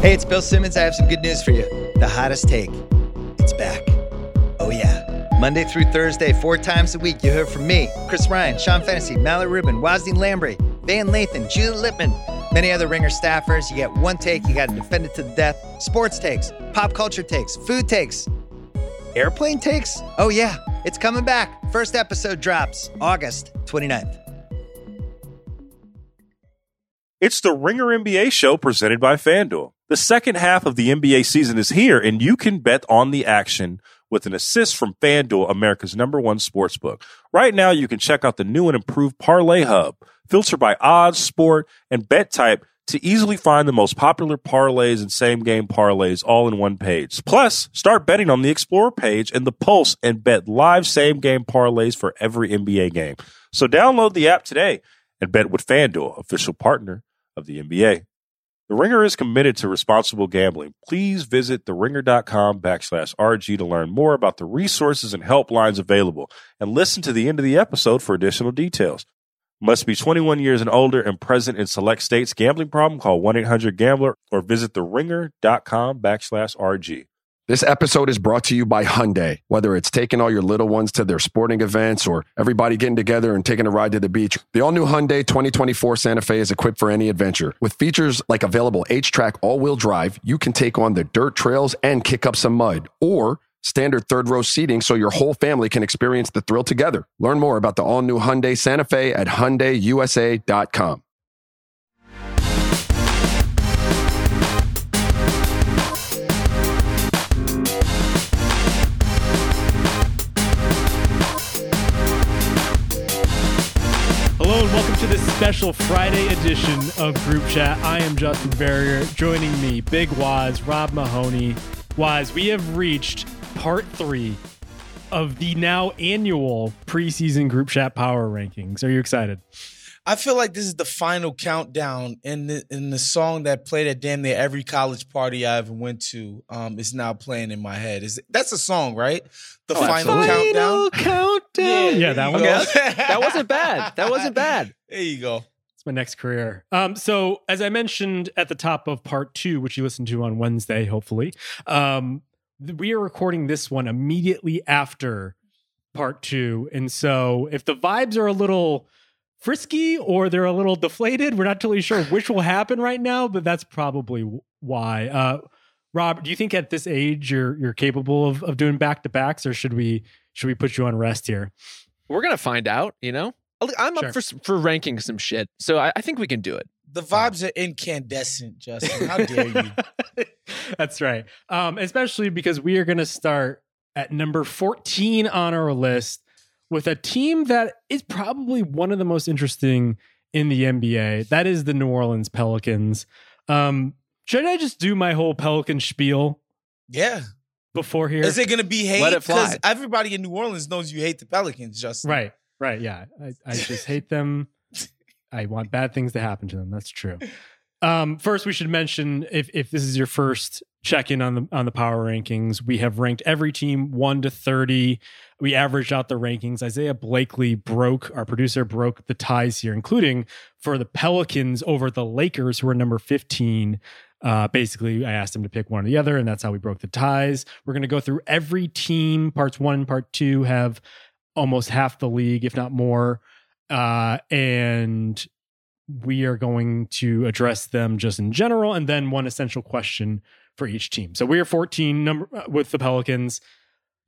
Hey, it's Bill Simmons. I have some good news for you. The hottest take. It's back. Oh, yeah. Monday through Thursday, four times a week, you hear from me, Chris Ryan, Sean Fennessey, Mallory Rubin, Wosny Lambre, Van Lathan, Julie Litman, many other Ringer staffers. You get one take, you got to defend it to the death. Sports takes, pop culture takes, food takes, airplane takes. Oh, yeah, it's coming back. First episode drops August 29th. It's the Ringer NBA show presented by FanDuel. The second half of the NBA season is here, and you can bet on the action with an assist from FanDuel, America's number one sports book. Right now, you can check out the new and improved Parlay Hub. Filter by odds, sport, and bet type to easily find the most popular parlays and same game parlays all in one page. Plus, start betting on the Explorer page and the Pulse and bet live same game parlays for every NBA game. So download the app today and bet with FanDuel, official partner of the NBA. The Ringer is committed to responsible gambling. Please visit theringer.com backslash RG to learn more about the resources and helplines available and listen to the end of the episode for additional details. Must be 21 years and older and present in select states. Gambling problem? Call 1-800-GAMBLER or visit theringer.com backslash RG. This episode is brought to you by Hyundai. Whether it's taking all your little ones to their sporting events or everybody getting together and taking a ride to the beach, the all new Hyundai 2024 Santa Fe is equipped for any adventure. With features like available H track all wheel drive, you can take on the dirt trails and kick up some mud. Or standard third row seating so your whole family can experience the thrill together. Learn more about the all new Hyundai Santa Fe at HyundaiUSA.com. Hello and welcome to this special Friday edition of Group Chat. I am Justin Verrier. Joining me, Big Wos, Rob Mahoney. Wos, we have reached part three of the now annual preseason Group Chat Power Rankings. Are you excited? I feel like this is the final countdown, and the in the song that played at damn near every college party I ever went to um, is now playing in my head. Is that's a song, right? The Oh, final absolutely. countdown. Yeah, countdown. that one. Okay, that wasn't bad. That wasn't bad. There you go. It's my next career. Um, so as I mentioned at the top of part two, which you listened to on Wednesday, hopefully, um, th- we are recording this one immediately after part two, and so if the vibes are a little frisky or they're a little deflated, we're not totally sure which will happen right now, but that's probably why. Uh, Rob, do you think at this age you're you're capable of of doing back to backs, or should we should we put you on rest here? We're gonna find out. You know, I'm Sure. up for for ranking some shit, so I, I think we can do it. The vibes are incandescent, Justin. How dare you? That's right. Um, especially because we are going to start at number 14 on our list with a team that is probably one of the most interesting in the NBA. That is the New Orleans Pelicans. Um, should I just do my whole Pelican spiel Yeah. before here? Is it gonna be hate? Let it fly. Because everybody in New Orleans knows you hate the Pelicans, Justin. Right, right. Yeah. I, I just hate them. I want bad things to happen to them. That's true. Um, first, we should mention if, if this is your first check in on the on the power rankings, we have ranked every team one to thirty. We averaged out the rankings. Isaiah Blakely broke our producer broke the ties here, including for the Pelicans over the Lakers, who are number fifteen. Uh, basically, I asked him to pick one or the other, and that's how we broke the ties. We're going to go through every team. Parts one and part two have almost half the league, if not more. Uh, and we are going to address them just in general, and then one essential question for each team. So we are 14 number uh, with the Pelicans.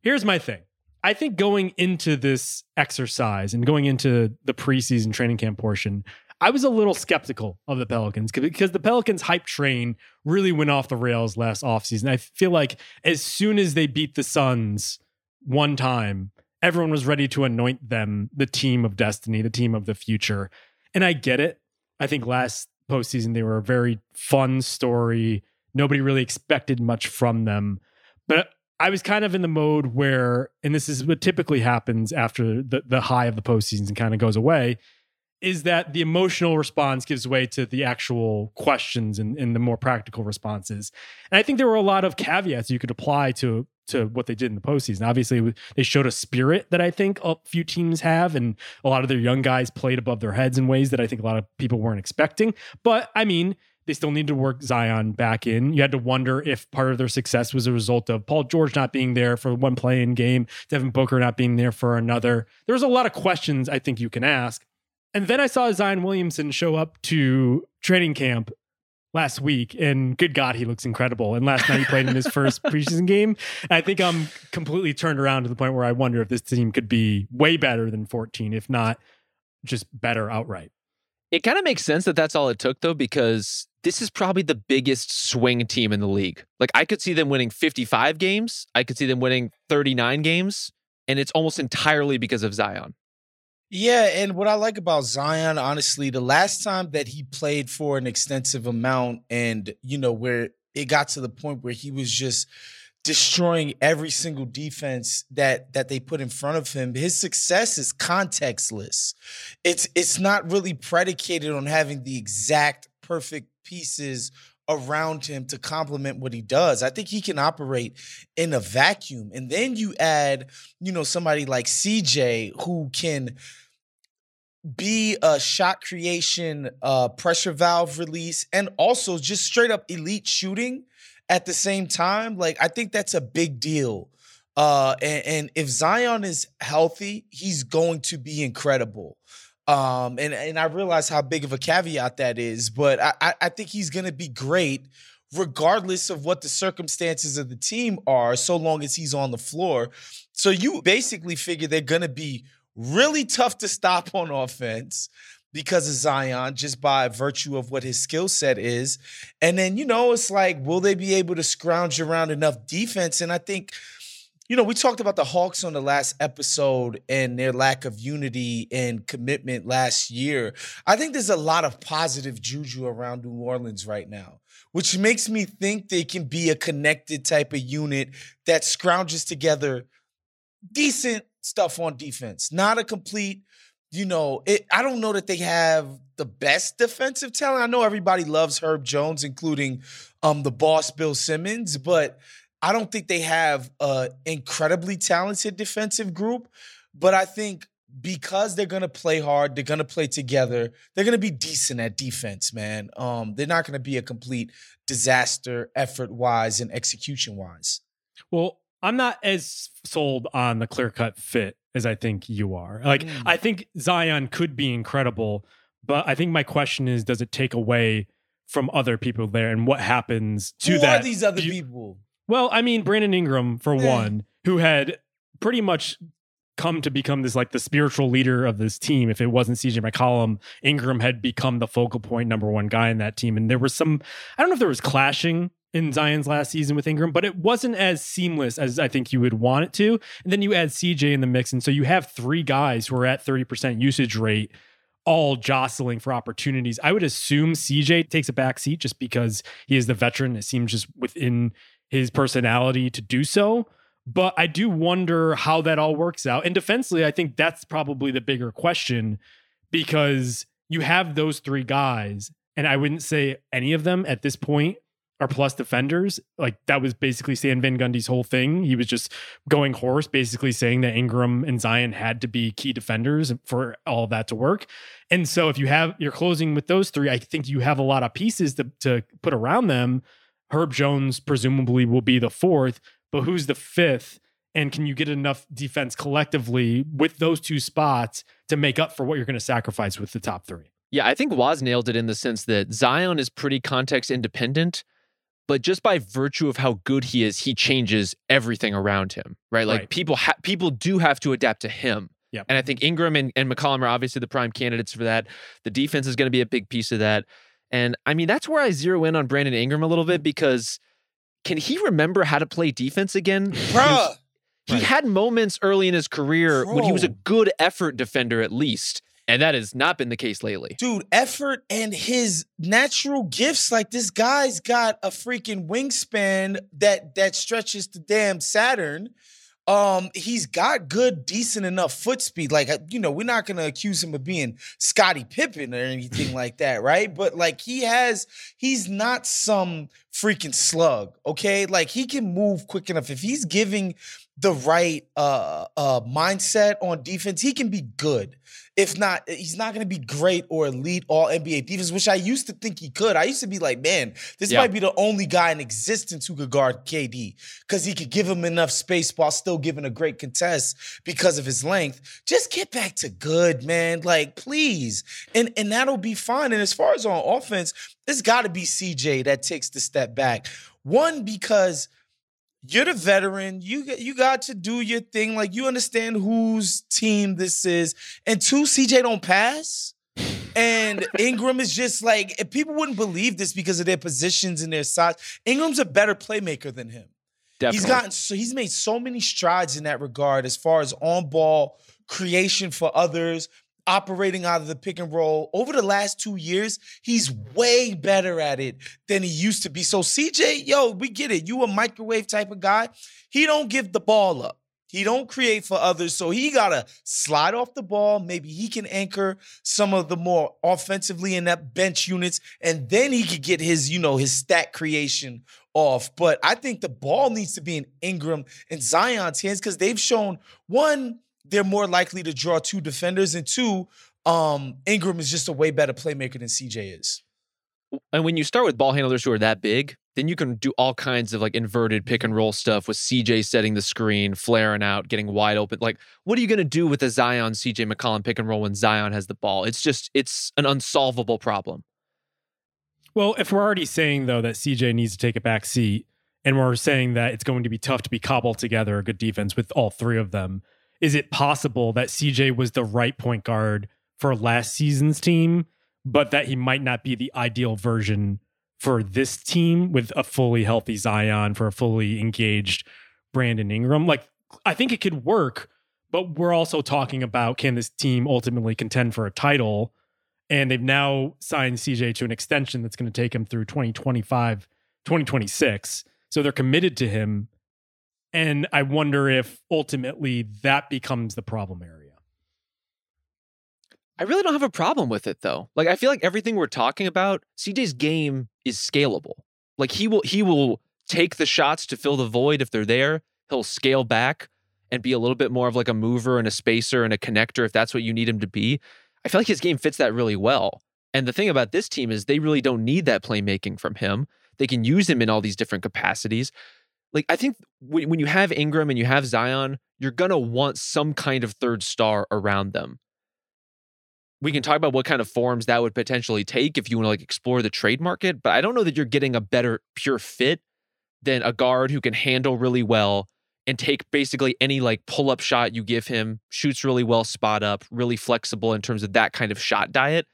Here's my thing. I think going into this exercise and going into the preseason training camp portion, I was a little skeptical of the Pelicans because the Pelicans hype train really went off the rails last offseason. I feel like as soon as they beat the Suns one time, everyone was ready to anoint them the team of destiny, the team of the future. And I get it. I think last postseason they were a very fun story. Nobody really expected much from them. But I was kind of in the mode where, and this is what typically happens after the, the high of the postseason kind of goes away, is that the emotional response gives way to the actual questions and, and the more practical responses. And I think there were a lot of caveats you could apply to to what they did in the postseason. Obviously, they showed a spirit that I think a few teams have, and a lot of their young guys played above their heads in ways that I think a lot of people weren't expecting. But I mean, They still need to work Zion back in. You had to wonder if part of their success was a result of Paul George not being there for one play in game, Devin Booker not being there for another. There was a lot of questions I think you can ask. And then I saw Zion Williamson show up to training camp last week, and good God, he looks incredible. And last night he played in his first preseason game. I think I'm completely turned around to the point where I wonder if this team could be way better than 14, if not just better outright. It kind of makes sense that that's all it took, though, because this is probably the biggest swing team in the league. Like, I could see them winning 55 games, I could see them winning 39 games, and it's almost entirely because of Zion. Yeah, and what I like about Zion, honestly, the last time that he played for an extensive amount and, you know, where it got to the point where he was just destroying every single defense that that they put in front of him his success is contextless it's it's not really predicated on having the exact perfect pieces around him to complement what he does. I think he can operate in a vacuum. And then you add you know somebody like cj who can be a shot creation uh pressure valve release and also just straight up elite shooting at the same time. Like i think that's a big deal. Uh and, and if zion is healthy he's going to be incredible um and and i realize how big of a caveat that is but i i think he's gonna be great regardless of what the circumstances of the team are so long as he's on the floor so you basically figure they're gonna be really tough to stop on offense because of Zion, just by virtue of what his skill set is. And then, you know, it's like, will they be able to scrounge around enough defense? And I think, you know, we talked about the Hawks on the last episode and their lack of unity and commitment last year. I think there's a lot of positive juju around New Orleans right now, which makes me think they can be a connected type of unit that scrounges together decent stuff on defense. Not a complete, you know, it, I don't know that they have the best defensive talent. I know everybody loves Herb Jones, including um, the boss Bill Simmons, but I don't think they have an incredibly talented defensive group. But I think because they're gonna play hard, they're gonna play together, they're gonna be decent at defense, man. Um, they're not gonna be a complete disaster effort wise and execution wise. Well, I'm not as sold on the clear cut fit as I think you are. Like, Mm. I think Zion could be incredible, but I think my question is does it take away from other people there and what happens to Who that? are these other you- people? Well, I mean, Brandon Ingram, for Yeah. one, who had pretty much come to become this like the spiritual leader of this team. If it wasn't CJ McCollum, Ingram had become the focal point, number one guy in that team. And there was some, I don't know if there was clashing in Zion's last season with Ingram, but it wasn't as seamless as I think you would want it to. And then you add CJ in the mix. And so you have three guys who are at 30% usage rate all jostling for opportunities. I would assume CJ takes a back seat just because he is the veteran. It seems just within his personality to do so. But I do wonder how that all works out. And defensively, I think that's probably the bigger question because you have those three guys, and I wouldn't say any of them at this point are plus defenders. Like that was basically Stan Van Gundy's whole thing. He was just going horse, basically saying that Ingram and Zion had to be key defenders for all that to work. And so if you have you're closing with those three, I think you have a lot of pieces to to put around them. Herb Jones presumably will be the fourth, but who's the fifth? And can you get enough defense collectively with those two spots to make up for what you're going to sacrifice with the top three? Yeah, I think Wos nailed it in the sense that Zion is pretty context independent, but just by virtue of how good he is, he changes everything around him, right? Like Right. people ha- people do have to adapt to him. Yep. And I think Ingram and, and McCollum are obviously the prime candidates for that. The defense is going to be a big piece of that. And I mean, that's where I zero in on Brandon Ingram a little bit mm-hmm. because can he remember how to play defense again? Bruh. He Right. had moments early in his career when he was a good effort defender, at least. And that has not been the case lately. dude, effort and his natural gifts. Like this guy's got a freaking wingspan that that stretches to damn Saturn. Um, he's got good, decent enough foot speed. Like, uh, you know, we're not gonna accuse him of being Scottie Pippen or anything like that, right? But like, he has, he's not some freaking slug, okay? Like, he can move quick enough. If he's giving the right uh, uh, mindset on defense, he can be good. If not, he's not going to be great or elite all NBA defense, which I used to think he could. I used to be like, man, this Yeah. might be the only guy in existence who could guard KD because he could give him enough space while still giving a great contest because of his length. Just get back to good, man. Like, please. And and that'll be fine. And as far as on offense, it's got to be CJ that takes the step back. One, because you're the veteran. You got- you got to do your thing. Like you understand whose team this is. And two, CJ don't pass. And Ingram is just like if people wouldn't believe this because of their positions and their size. Ingram's a better playmaker than him. Definitely. He's gotten so he's made so many strides in that regard as far as on ball creation for others, operating out of the pick and roll. Over the last two years, he's way better at it than he used to be. So CJ, yo, we get it. You a microwave type of guy. He don't give the ball up. He don't create for others, so he gotta slide off the ball. Maybe he can anchor some of the more offensively inept bench units, and then he could get his, you know, his stat creation off. But I think the ball needs to be in Ingram and Zion's hands because they've shown one, they're more likely to draw two defenders, and two, um, Ingram is just a way better playmaker than CJ is. and when you start with ball handlers who are that big, then you can do all kinds of like inverted pick and roll stuff with CJ setting the screen, flaring out, getting wide open. Like, what are you going to do with a Zion CJ McCollum pick and roll when Zion has the ball? It's just, it's an unsolvable problem. Well, if we're already saying though that CJ needs to take a back seat, and we're saying that it's going to be tough to be cobbled together a good defense with all three of them, is it possible that CJ was the right point guard for last season's team, but that he might not be the ideal version for this team with a fully healthy Zion for a fully engaged Brandon Ingram? Like, I think it could work, but we're also talking about can this team ultimately contend for a title? and they've now signed CJ to an extension that's going to take him through 2025, 2026. So they're committed to him. And I wonder if ultimately that becomes the problem area. I really don't have a problem with it though. Like, I feel like everything we're talking about, CJ's game is scalable. Like, he will, he will take the shots to fill the void if they're there. He'll scale back and be a little bit more of like a mover and a spacer and a connector if that's what you need him to be. I feel like his game fits that really well. And the thing about this team is they really don't need that playmaking from him. They can use him in all these different capacities. Like I think when, when you have Ingram and you have Zion, you're gonna want some kind of third star around them. We can talk about what kind of forms that would potentially take if you want to like explore the trade market, but I don't know that you're getting a better pure fit than a guard who can handle really well and take basically any like pull up shot you give him, shoots really well, spot up, really flexible in terms of that kind of shot diet.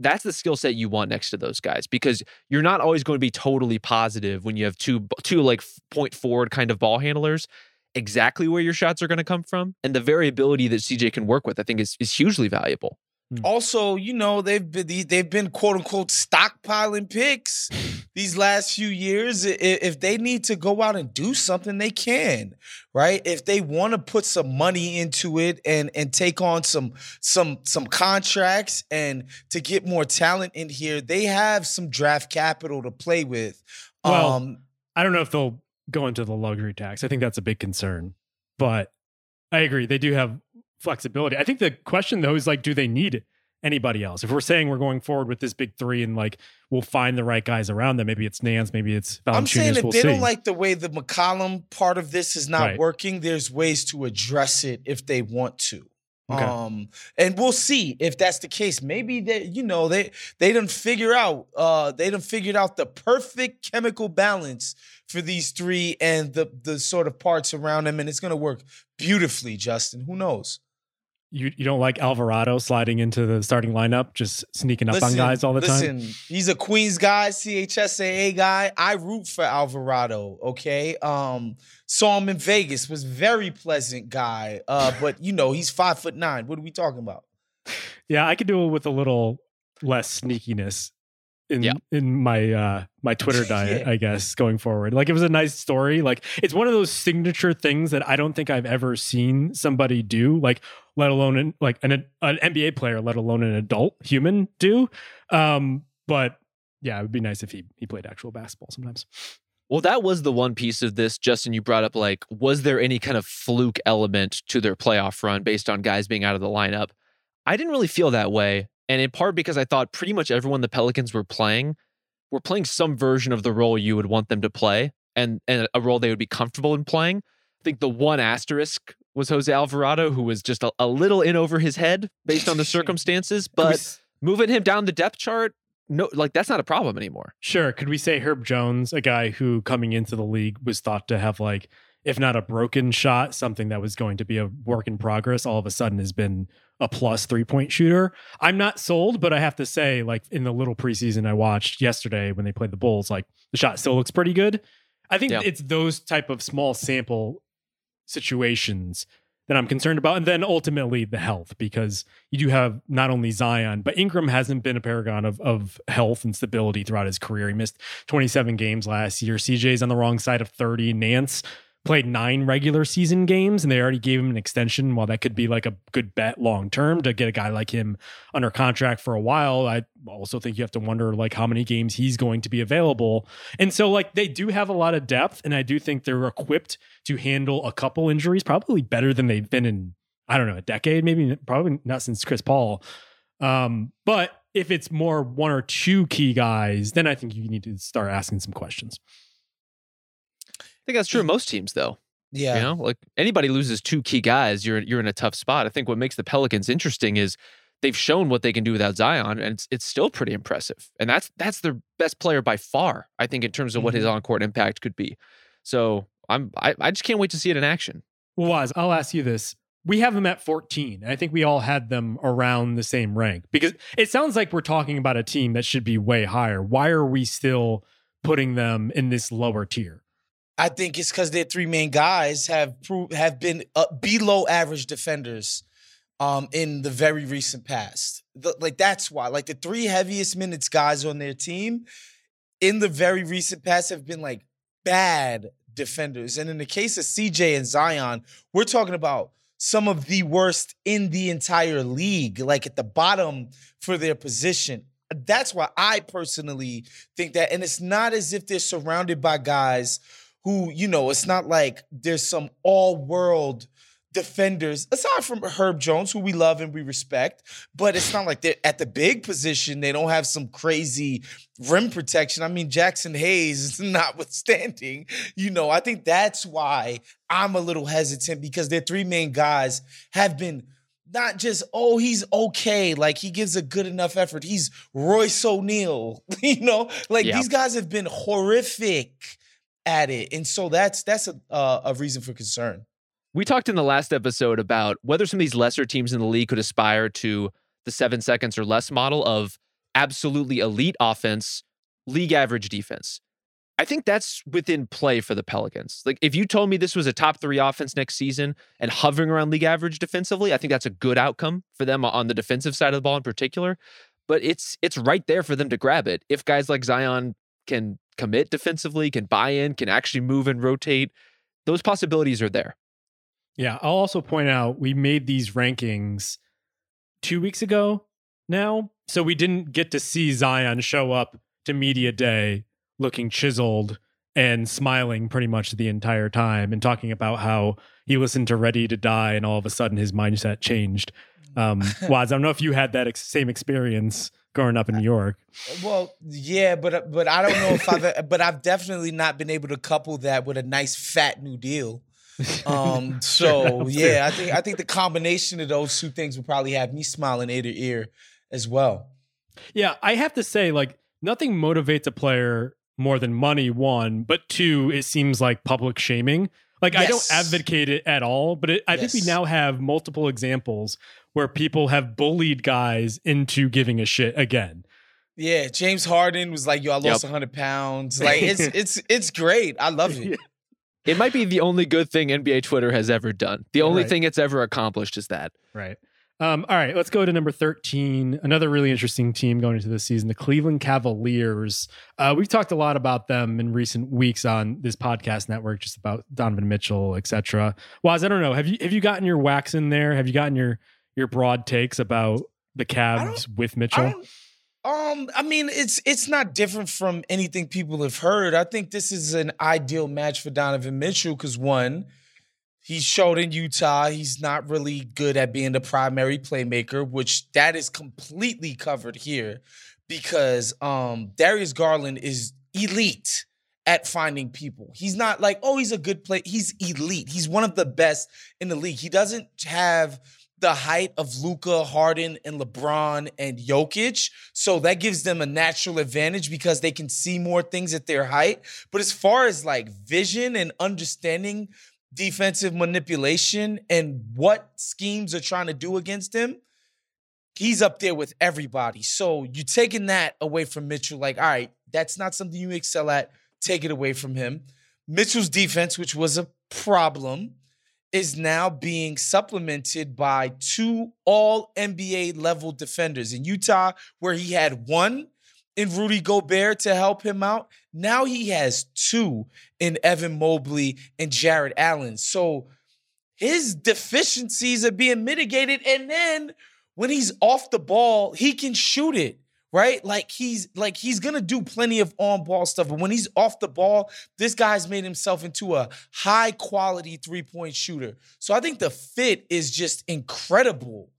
That's the skill set you want next to those guys because you're not always going to be totally positive when you have two two like point forward kind of ball handlers exactly where your shots are going to come from and the variability that CJ can work with I think is is hugely valuable. Also, you know, they've been they've been quote unquote stockpiling picks these last few years. If they need to go out and do something, they can, right? If they want to put some money into it and and take on some some some contracts and to get more talent in here, they have some draft capital to play with. Well, um, I don't know if they'll go into the luxury tax. I think that's a big concern. But I agree. They do have flexibility. I think the question though is like, do they need anybody else? If we're saying we're going forward with this big three and like we'll find the right guys around them, maybe it's Nance, maybe it's Valanciunas. I'm saying if we'll they see. don't like the way the McCollum part of this is not Right. working, there's ways to address it if they want to. Okay. Um, and we'll see if that's the case. Maybe they, you know, they they didn't figure out uh they done figured out the perfect chemical balance for these three and the the sort of parts around them, and it's gonna work beautifully, Justin. Who knows? You you don't like Alvarado sliding into the starting lineup, just sneaking up on guys all the time. listen, he's a Queens guy, CHSAA guy. I root for Alvarado. Okay, um, saw him in Vegas. Was very pleasant guy. Uh, but you know he's five foot nine. What are we talking about? Yeah, I could do it with a little less sneakiness in Yeah. in my uh my Twitter diet, Yeah. I guess, going forward. Like it was a nice story. Like it's one of those signature things that I don't think I've ever seen somebody do, like let alone an, like an an NBA player, let alone an adult human do. Um, but yeah, it would be nice if he he played actual basketball sometimes. Well, that was the one piece of this, Justin. You brought up like, was there any kind of fluke element to their playoff run based on guys being out of the lineup? I didn't really feel that way. And in part because I thought pretty much everyone the Pelicans were playing were playing some version of the role you would want them to play and, and a role they would be comfortable in playing. I think the one asterisk was Jose Alvarado, who was just a, a little in over his head based on the circumstances. But moving him down the depth chart, no, like that's not a problem anymore. Sure. Could we say Herb Jones, a guy who coming into the league was thought to have like, if not a broken shot, something that was going to be a work in progress, all of a sudden has been a plus three point shooter. I'm not sold, but I have to say, like in the little preseason I watched yesterday when they played the Bulls, like the shot still looks pretty good. I think Yeah. it's those type of small sample situations that I'm concerned about. And then ultimately the health, because you do have not only Zion, but Ingram hasn't been a paragon of, of health and stability throughout his career. He missed 27 games last year. CJ's on the wrong side of 30. Nance played nine regular season games and they already gave him an extension. While that could be like a good bet long term to get a guy like him under contract for a while, I also think you have to wonder like how many games he's going to be available. And so like they do have a lot of depth and I do think they're equipped to handle a couple injuries probably better than they've been in I don't know, a decade, maybe probably not since Chris Paul. Um, but if it's more one or two key guys, then I think you need to start asking some questions. I think that's true of most teams, though. Yeah. You know, like anybody loses two key guys, you're you're in a tough spot. I think what makes the Pelicans interesting is they've shown what they can do without Zion, and it's, it's still pretty impressive. And that's that's their best player by far, I think, in terms of what his mm-hmm. on court impact could be. So I'm I, I just can't wait to see it in action. Well, Wos, I'll ask you this. We have them at 14. I think we all had them around the same rank because it sounds like we're talking about a team that should be way higher. Why are we still putting them in this lower tier? I think it's because their three main guys have pro- have been uh, below average defenders um, in the very recent past. The- like that's why. Like the three heaviest minutes guys on their team in the very recent past have been like bad defenders. And in the case of CJ and Zion, we're talking about some of the worst in the entire league, like at the bottom for their position. That's why I personally think that. And it's not as if they're surrounded by guys who, you know, it's not like there's some all world defenders, aside from Herb Jones, who we love and we respect, but it's not like they're at the big position. They don't have some crazy rim protection. I mean, Jaxson Hayes, notwithstanding, you know, I think that's why I'm a little hesitant because their three main guys have been not just, oh, he's okay. Like he gives a good enough effort. He's Royce O'Neale, you know, like Yeah. these guys have been horrific at it. And so that's that's a, uh, a reason for concern. We talked in the last episode about whether some of these lesser teams in the league could aspire to the seven seconds or less model of absolutely elite offense, league average defense. I think that's within play for the Pelicans. Like, if you told me this was a top three offense next season and hovering around league average defensively, I think that's a good outcome for them on the defensive side of the ball in particular. But it's it's right there for them to grab it. If guys like Zion can commit defensively, can buy in, can actually move and rotate, those possibilities are there. Yeah, I'll also point out we made these rankings two weeks ago now. So we didn't get to see Zion show up to media day looking chiseled and smiling pretty much the entire time and talking about how he listened to Ready to Die and all of a sudden his mindset changed. Um, Wos, I don't know if you had that ex- same experience growing up in New York. Well, yeah, but but I don't know if I've but I've definitely not been able to couple that with a nice fat new deal. Um, so yeah, I think I think the combination of those two things would probably have me smiling ear to ear as well. Yeah, I have to say, like, nothing motivates a player more than money, one, but two, it seems like public shaming. Like, I don't advocate it at all, but it, I think we now have multiple examples where people have bullied guys into giving a shit again. Yeah, James Harden was like, "Yo, I lost Yep. 100 pounds." Like it's it's it's great. I love it. It might be the only good thing NBA Twitter has ever done. The only Right. thing it's ever accomplished is that. Right. Um, all right, let's go to number 13. Another really interesting team going into this season, the Cleveland Cavaliers. Uh, we've talked a lot about them in recent weeks on this podcast network, just about Donovan Mitchell, etc. Wos, I don't know. Have you have you gotten your wax in there? Have you gotten your your broad takes about the Cavs with Mitchell? don't, Um, I mean, it's it's not different from anything people have heard. I think this is an ideal match for Donovan Mitchell because one, he showed in Utah he's not really good at being the primary playmaker, which that is completely covered here because um Darius Garland is elite at finding people. He's not like, oh, he's a good player. He's elite. He's one of the best in the league. He doesn't have the height of Luka, Harden, and LeBron and Jokic. So that gives them a natural advantage because they can see more things at their height. But as far as like vision and understanding defensive manipulation and what schemes are trying to do against him, he's up there with everybody. So you're taking that away from Mitchell, like, all right, that's not something you excel at. Take it away from him. Mitchell's defense, which was a problem, is now being supplemented by two all NBA level defenders. In Utah, where he had one in Rudy Gobert to help him out, now he has two in Evan Mobley and Jarrett Allen. So his deficiencies are being mitigated. And then when he's off the ball, he can shoot it right? Like he's like he's gonna do plenty of on-ball stuff, but when he's off the ball, this guy's made himself into a high quality three-point shooter. So I think the fit is just incredible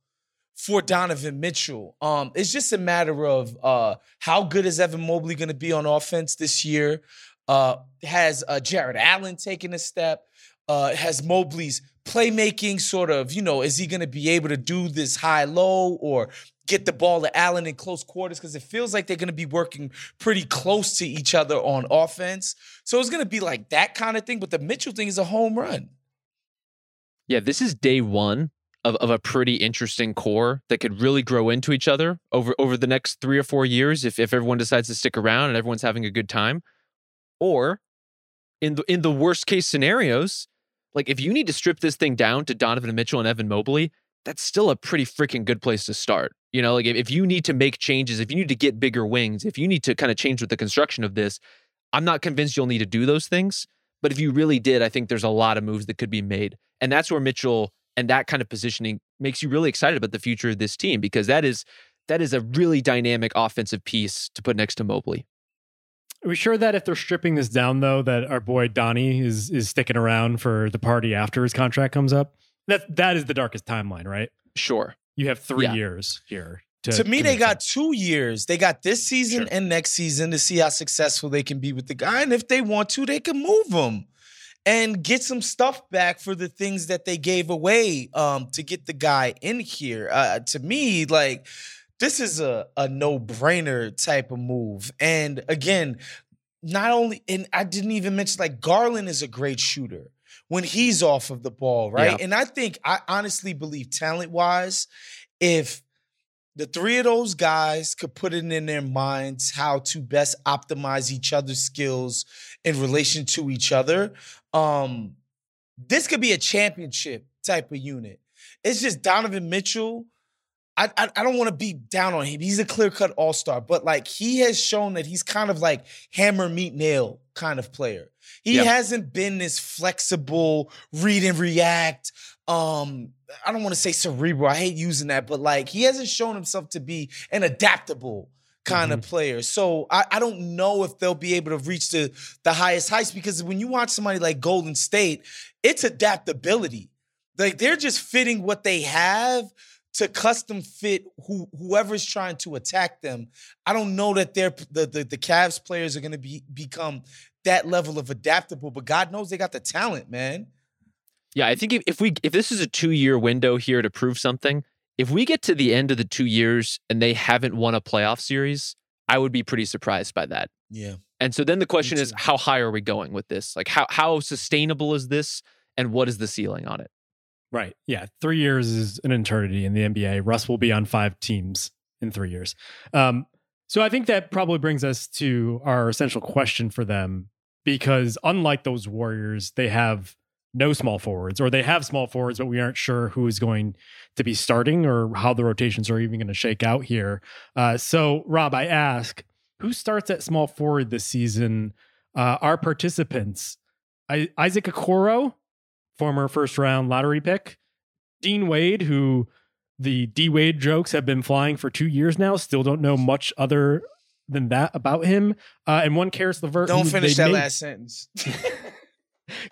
for Donovan Mitchell. Um, it's just a matter of uh how good is Evan Mobley gonna be on offense this year? Uh, has uh, Jarrett Allen taken a step? Uh, has Mobley's playmaking sort of, you know, is he going to be able to do this high low or get the ball to Allen in close quarters because it feels like they're going to be working pretty close to each other on offense. So it's going to be like that kind of thing. But the Mitchell thing is a home run. Yeah, this is day one of, of a pretty interesting core that could really grow into each other over over the next three or four years if if everyone decides to stick around and everyone's having a good time. Or in the in the worst case scenarios, like if you need to strip this thing down to Donovan Mitchell and Evan Mobley, that's still a pretty freaking good place to start. You know, like if, if you need to make changes, if you need to get bigger wings, if you need to kind of change with the construction of this, I'm not convinced you'll need to do those things. But if you really did, I think there's a lot of moves that could be made. And that's where Mitchell and that kind of positioning makes you really excited about the future of this team because that is that is a really dynamic offensive piece to put next to Mobley. Are we sure that if they're stripping this down though, that our boy Donnie is is sticking around for the party after his contract comes up? That that is the darkest timeline, right? Sure. You have three Yeah. years here. To, to me, to they got sense. two years. They got this season Sure. and next season to see how successful they can be with the guy. And if they want to, they can move him and get some stuff back for the things that they gave away um, to get the guy in here. Uh, to me, like this is a, a no brainer type of move. And again, not only, and I didn't even mention like Garland is a great shooter when he's off of the ball, right? Yeah. And I think, I honestly believe talent wise, if the three of those guys could put it in their minds how to best optimize each other's skills in relation to each other. Um, this could be a championship type of unit. It's just Donovan Mitchell. I, I, I don't want to be down on him. He's a clear cut all star, but like he has shown that he's kind of like hammer, meet, nail kind of player. He Yeah. hasn't been this flexible, read and react. Um, I don't want to say cerebral. I hate using that, but like he hasn't shown himself to be an adaptable kind of mm-hmm. player. So I, I don't know if they'll be able to reach the the highest heights because when you watch somebody like Golden State, it's adaptability. Like they're just fitting what they have to custom fit who whoever's trying to attack them. I don't know that they're the the, the Cavs players are going to be become that level of adaptable, but God knows they got the talent, man. Yeah, I think if, if we if this is a two year window here to prove something, if we get to the end of the two years and they haven't won a playoff series, I would be pretty surprised by that. Yeah. And so then the question is, how high are we going with this? Like how how sustainable is this, and what is the ceiling on it? Right. Yeah. Three years is an eternity in the NBA. Russ will be on five teams in three years. Um, so I think that probably brings us to our essential question for them because unlike those Warriors, they have no small forwards or they have small forwards, but we aren't sure who is going to be starting or how the rotations are even going to shake out here. Uh, so, Rob, I ask who starts at small forward this season? Uh, our participants, I, Isaac Okoro, former first round lottery pick. Dean Wade, who the D Wade jokes have been flying for two years now. Still don't know much other than that about him. Uh, and one Caris LeVert. Don't finish that made- last sentence.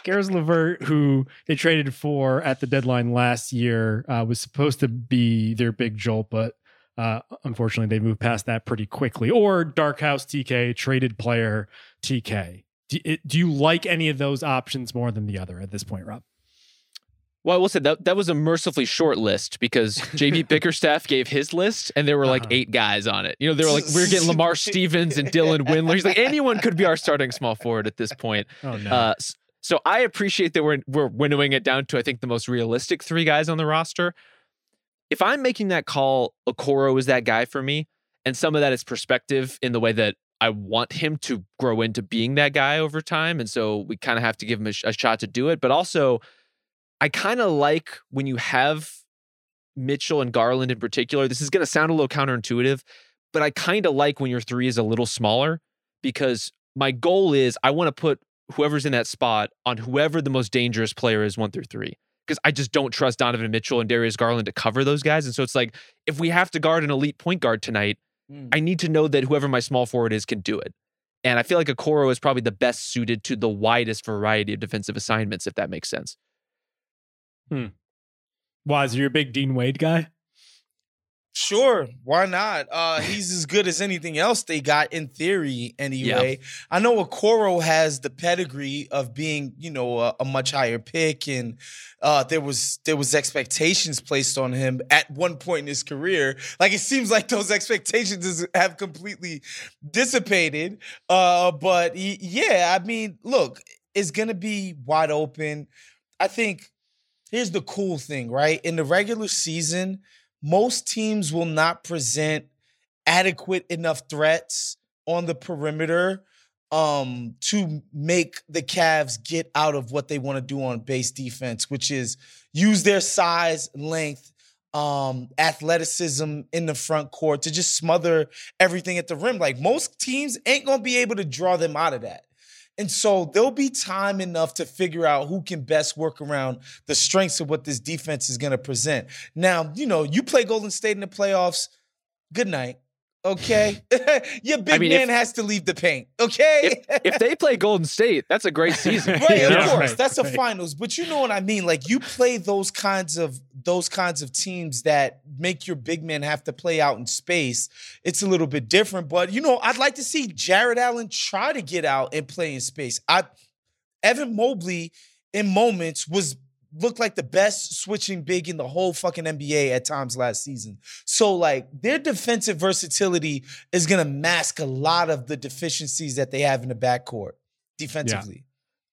Caris LeVert, who they traded for at the deadline last year, uh, was supposed to be their big jolt, but uh, unfortunately they moved past that pretty quickly. Or Dark House TK, traded player TK. Do, it- do you like any of those options more than the other at this point, Rob? Well, I will say that that was a mercifully short list because JB Bickerstaff gave his list and there were like Uh-huh. eight guys on it. You know, they were like, we're getting Lamar Stevens and Dylan Windler. He's like, anyone could be our starting small forward at this point. Oh no. Uh, so I appreciate that we're we're winnowing it down to I think the most realistic three guys on the roster. If I'm making that call, Okoro is that guy for me, and some of that is perspective in the way that I want him to grow into being that guy over time, and so we kind of have to give him a, a shot to do it. But also, I kind of like when you have Mitchell and Garland in particular. This is going to sound a little counterintuitive, but I kind of like when your three is a little smaller because my goal is I want to put whoever's in that spot on whoever the most dangerous player is one through three. Because I just don't trust Donovan Mitchell and Darius Garland to cover those guys. And so it's like, if we have to guard an elite point guard tonight, Mm. I need to know that whoever my small forward is can do it. And I feel like Okoro is probably the best suited to the widest variety of defensive assignments, if that makes sense. Hmm. Wise, you're a big Dean Wade guy. Sure, why not? Uh, he's as good as anything else they got in theory, anyway. I know Okoro has the pedigree of being, you know, a, a much higher pick, and uh, there was there was expectations placed on him at one point in his career. Like it seems like those expectations is- have completely dissipated. Uh, but y- yeah, I mean, look, it's gonna be wide open. I think here's the cool thing, right? In the regular season most teams will not present adequate enough threats on the perimeter um to make the Cavs get out of what they want to do on base defense, which is use their size, length, um, athleticism in the front court to just smother everything at the rim. Like most teams ain't gonna be able to draw them out of that. And so there'll be time enough to figure out who can best work around the strengths of what this defense is going to present. Now, you know, you play Golden State in the playoffs. Good night. Okay. Your big mean, man if- has to leave the paint. Okay. If they play Golden State, that's a great season. right, you of know? course. Right, That's the right. finals. But you know what I mean? Like you play those kinds of those kinds of teams that make your big men have to play out in space. It's a little bit different. But you know, I'd like to see Jarrett Allen try to get out and play in space. I Evan Mobley in moments was looked like the best switching big in the whole fucking NBA at times last season. So like their defensive versatility is gonna mask a lot of the deficiencies that they have in the backcourt defensively.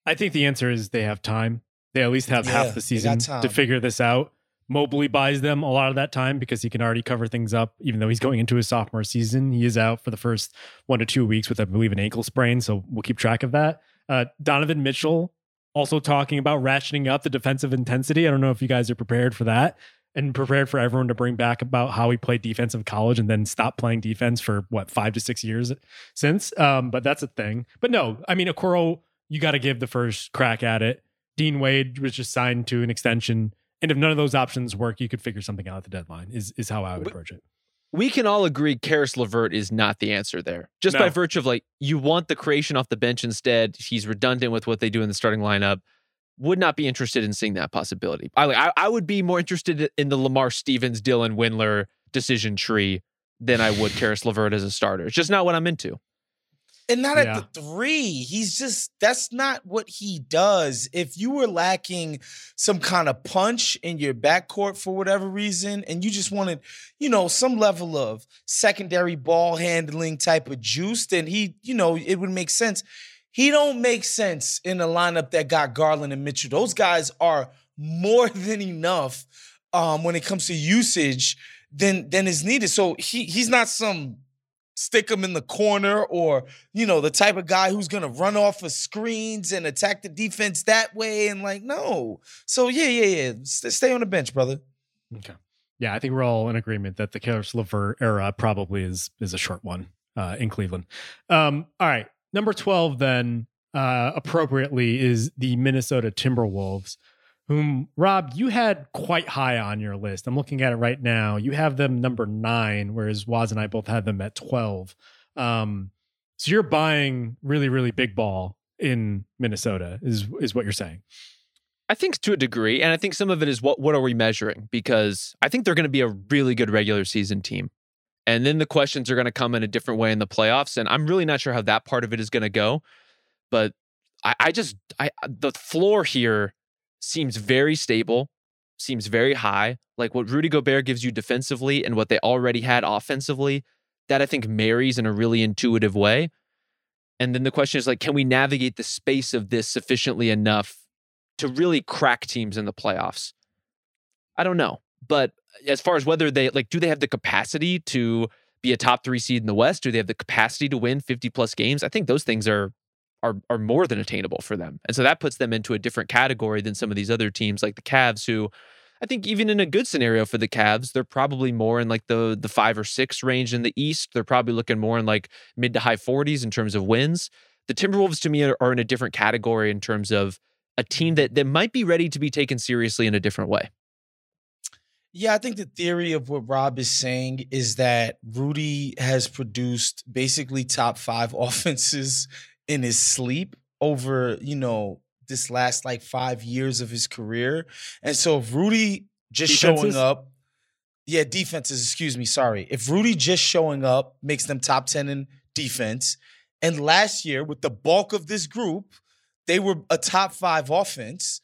I think the answer is they have time. They at least have Yeah, half the season to figure this out. Mobley buys them a lot of that time because he can already cover things up, even though he's going into his sophomore season. He is out for the first one to two weeks with, I believe, an ankle sprain. So we'll keep track of that. Uh, Donovan Mitchell also talking about ratcheting up the defensive intensity. I don't know if you guys are prepared for that and prepared for everyone to bring back about how he played defense in college and then stopped playing defense for what five to six years since. Um, but that's a thing. But no, I mean, Okoro, you got to give the first crack at it. Dean Wade was just signed to an extension. And if none of those options work, you could figure something out at the deadline, is, is how I would approach it. We can all agree Caris LeVert is not the answer there. Just by virtue of like you want the creation off the bench instead. He's redundant with what they do in the starting lineup. Would not be interested in seeing that possibility. I like I, I would be more interested in the Lamar Stevens, Dylan Windler decision tree than I would Caris LeVert as a starter. It's just not what I'm into. And not Yeah. at the three. He's just, that's not what he does. If you were lacking some kind of punch in your backcourt for whatever reason, and you just wanted, you know, some level of secondary ball handling type of juice, then he, you know, it would make sense. He don't make sense in a lineup that got Garland and Mitchell. Those guys are more than enough um, when it comes to usage than than is needed. So he he's not some stick him in the corner or you know the type of guy who's gonna run off of screens and attack the defense that way and like no so yeah yeah yeah stay on the bench brother Okay. Yeah, I think we're all in agreement that the Caris LeVert era probably is is a short one uh, in Cleveland. Um, all right, number twelve then uh, appropriately is the Minnesota Timberwolves. Whom Rob, you had quite high on your list. I'm looking at it right now. You have them number nine, whereas Wos and I both had them at 12. Um, so you're buying really, really big ball in Minnesota, is is what you're saying. I think to a degree, and I think some of it is what what are we measuring? Because I think they're going to be a really good regular season team. And then the questions are going to come in a different way in the playoffs. And I'm really not sure how that part of it is going to go. But I, I just, I, the floor here seems very stable, seems very high. Like what Rudy Gobert gives you defensively and what they already had offensively, that I think marries in a really intuitive way. And then the question is like, can we navigate the space of this sufficiently enough to really crack teams in the playoffs? I don't know. But as far as whether they like, do they have the capacity to be a top three seed in the West? Do they have the capacity to win 50 plus games? I think those things are are are more than attainable for them. And so that puts them into a different category than some of these other teams like the Cavs who I think even in a good scenario for the Cavs, they're probably more in like the the 5 or 6 range in the East. They're probably looking more in like mid to high 40s in terms of wins. The Timberwolves to me are, are in a different category in terms of a team that that might be ready to be taken seriously in a different way. Yeah, I think the theory of what Rob is saying is that Rudy has produced basically top five offenses in his sleep over, you know, this last like five years of his career. And so if Rudy just Defenses? showing up, yeah, defenses, excuse me, sorry. If Rudy just showing up makes them top 10 in defense, and last year with the bulk of this group, they were a top five offense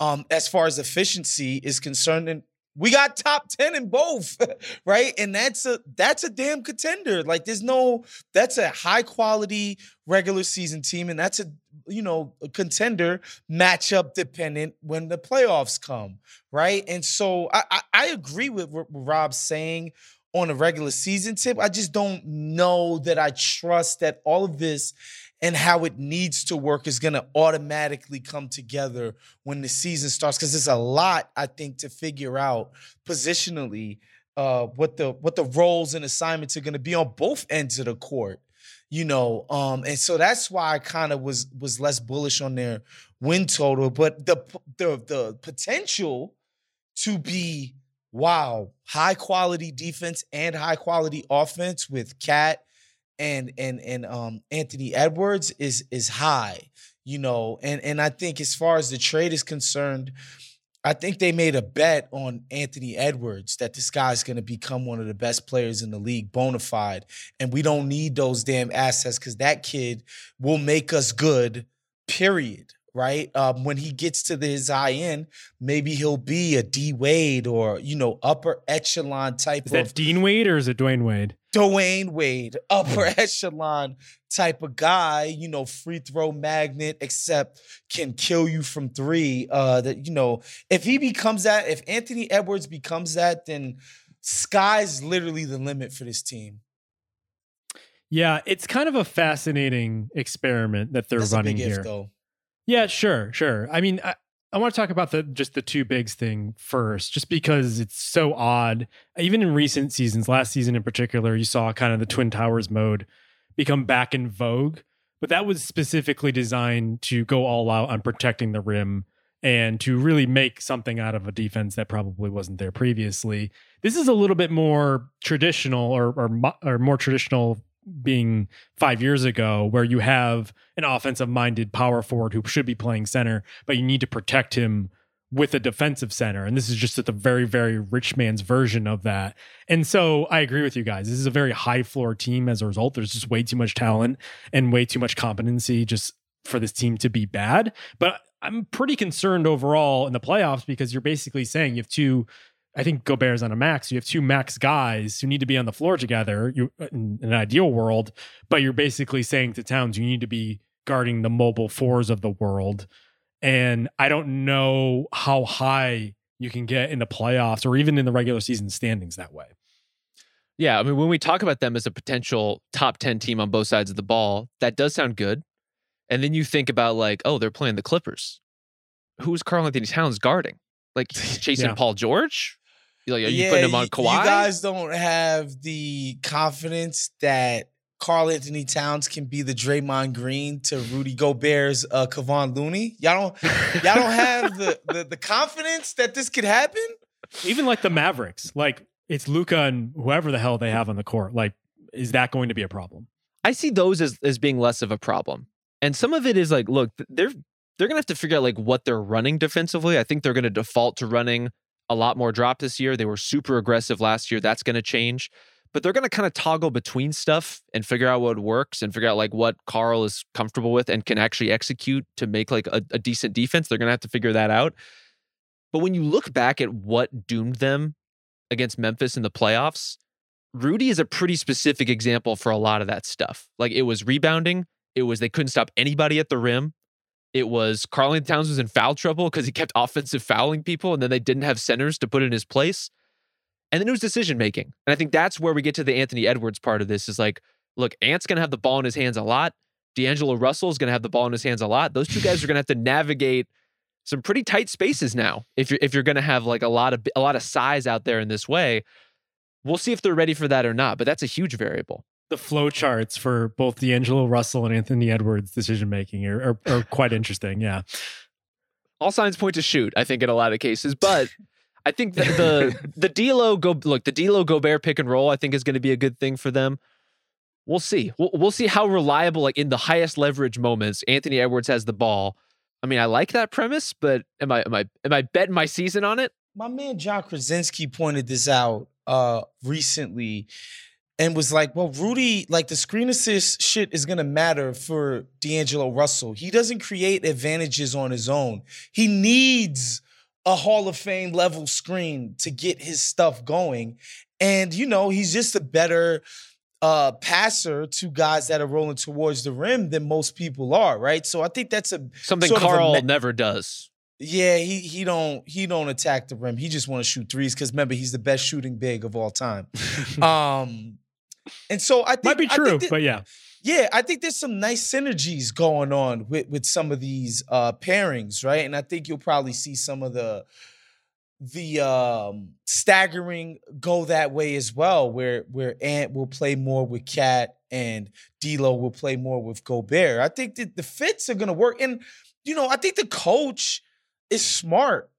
um, as far as efficiency is concerned. And we got top 10 in both, right? And that's a that's a damn contender. Like there's no that's a high quality regular season team, and that's a you know a contender matchup dependent when the playoffs come, right? And so I I, I agree with what Rob's saying on a regular season tip. I just don't know that I trust that all of this and how it needs to work is going to automatically come together when the season starts because there's a lot I think to figure out positionally uh, what the what the roles and assignments are going to be on both ends of the court you know um and so that's why I kind of was was less bullish on their win total but the the the potential to be wow high quality defense and high quality offense with Cat and and and um Anthony Edwards is is high, you know, and and I think as far as the trade is concerned, I think they made a bet on Anthony Edwards that this guy's going to become one of the best players in the league, bona fide, and we don't need those damn assets because that kid will make us good. Period. Right. Um, when he gets to the, his high end, maybe he'll be a D Wade or you know upper echelon type Is of that Dean Wade or is it Dwyane Wade? Dwyane Wade, upper echelon type of guy, you know, free throw magnet, except can kill you from three. Uh, that you know, if he becomes that, if Anthony Edwards becomes that, then sky's literally the limit for this team. Yeah, it's kind of a fascinating experiment that they're That's running here. if. Yeah, sure, sure. I mean, I, I want to talk about the just the two bigs thing first, just because it's so odd. Even in recent seasons, last season in particular, you saw kind of the Twin Towers mode become back in vogue, but that was specifically designed to go all out on protecting the rim and to really make something out of a defense that probably wasn't there previously. This is a little bit more traditional or or, or more traditional being five years ago, where you have an offensive minded power forward who should be playing center, but you need to protect him with a defensive center. And this is just the very, very rich man's version of that. And so I agree with you guys. This is a very high floor team as a result. There's just way too much talent and way too much competency just for this team to be bad. But I'm pretty concerned overall in the playoffs because you're basically saying you have two I think Gobert's on a max. You have two max guys who need to be on the floor together you, in, in an ideal world, but you're basically saying to Towns, you need to be guarding the mobile fours of the world. And I don't know how high you can get in the playoffs or even in the regular season standings that way. Yeah, I mean, when we talk about them as a potential top 10 team on both sides of the ball, that does sound good. And then you think about, like, oh, they're playing the Clippers. Who's Karl-Anthony Towns guarding? Like, he's chasing Yeah. Paul George? Like, are you yeah, putting him on you- Kawhi? You guys don't have the confidence that Karl-Anthony Towns can be the Draymond Green to Rudy Gobert's uh, Kevon Looney? Y'all don't y'all don't have the, the the confidence that this could happen? Even like the Mavericks, like it's Luka and whoever the hell they have on the court. Like, is that going to be a problem? I see those as, as being less of a problem. And some of it is like, look, they're they're gonna have to figure out like what they're running defensively. I think they're gonna default to running a lot more drop this year. They were super aggressive last year. That's gonna change. But they're gonna kind of toggle between stuff and figure out what works and figure out like what Karl is comfortable with and can actually execute to make like a, a decent defense. They're gonna have to figure that out. But when you look back at what doomed them against Memphis in the playoffs, Rudy is a pretty specific example for a lot of that stuff. Like it was rebounding, it was they couldn't stop anybody at the rim. It was Carlin Towns was in foul trouble because he kept offensive fouling people, and then they didn't have centers to put in his place. And then it was decision making. And I think that's where we get to the Anthony Edwards part of this is like, look, Ant's gonna have the ball in his hands a lot. D'Angelo Russell is gonna have the ball in his hands a lot. Those two guys are gonna have to navigate some pretty tight spaces now if you're if you're gonna have like a lot of a lot of size out there in this way. We'll see if they're ready for that or not, but that's a huge variable the flow charts for both D'Angelo Russell and Anthony Edwards decision making are, are, are, quite interesting. Yeah. All signs point to shoot, I think, in a lot of cases. But I think the the, the D'Lo go look, the D'Lo Gobert pick and roll, I think is going to be a good thing for them. We'll see. We'll, we'll see how reliable, like in the highest leverage moments, Anthony Edwards has the ball. I mean, I like that premise, but am I am I am I betting my season on it? My man Jon Krawczynski pointed this out uh recently and was like, well, Rudy, like the screen assist shit is gonna matter for D'Angelo Russell. He doesn't create advantages on his own. He needs a Hall of Fame level screen to get his stuff going. And, you know, he's just a better uh passer to guys that are rolling towards the rim than most people are, right? So I think that's a something Karl me- never does. Yeah, he he don't he don't attack the rim. He just want to shoot threes because remember he's the best shooting big of all time. um, and so I think might be true, that, but yeah, yeah, I think there's some nice synergies going on with with some of these uh pairings, right? And I think you'll probably see some of the the um staggering go that way as well, where where Ant will play more with Cat and D'Lo will play more with Gobert. I think that the fits are gonna work, and you know, I think the coach is smart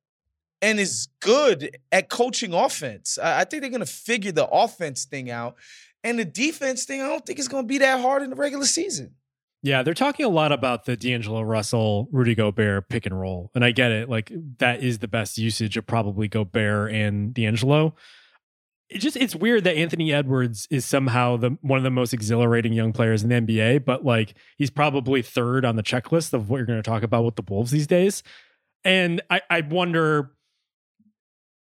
and is good at coaching offense. I, I think they're gonna figure the offense thing out. And the defense thing, I don't think it's going to be that hard in the regular season. Yeah, they're talking a lot about the D'Angelo Russell, Rudy Gobert pick and roll. And I get it. Like, that is the best usage of probably Gobert and D'Angelo. It just, it's weird that Anthony Edwards is somehow the one of the most exhilarating young players in the NBA, but like, he's probably third on the checklist of what you're going to talk about with the Wolves these days. And I, I wonder,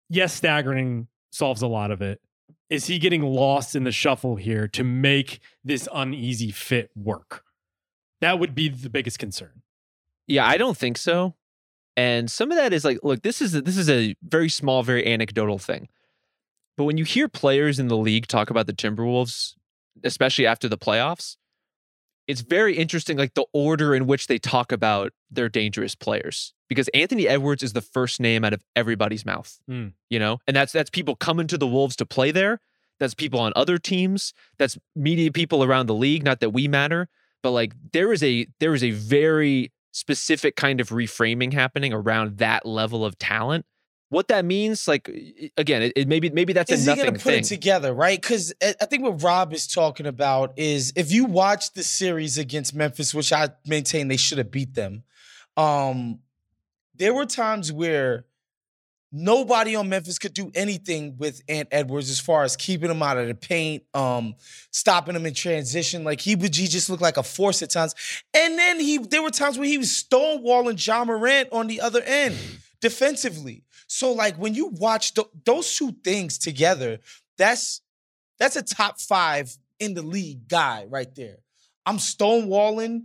yes, staggering solves a lot of it is he getting lost in the shuffle here to make this uneasy fit work? That would be the biggest concern. Yeah, I don't think so. And some of that is like, look, this is a, this is a very small, very anecdotal thing. But when you hear players in the league talk about the Timberwolves, especially after the playoffs, it's very interesting, like the order in which they talk about their dangerous players. Because Anthony Edwards is the first name out of everybody's mouth, mm. you know, and that's that's people coming to the Wolves to play there. That's people on other teams. That's media people around the league. Not that we matter, but like there is a there is a very specific kind of reframing happening around that level of talent what that means, like again, it, it maybe maybe that's is a nothing he gonna put thing. it together, right? Because I think what Rob is talking about is if you watch the series against Memphis, which I maintain they should have beat them. Um, there were times where nobody on Memphis could do anything with Ant Edwards as far as keeping him out of the paint, um, stopping him in transition. Like he would, he just looked like a force at times. And then he, there were times where he was stonewalling Ja Morant on the other end defensively. So like when you watch th- those two things together, that's that's a top five in the league guy right there. I'm stonewalling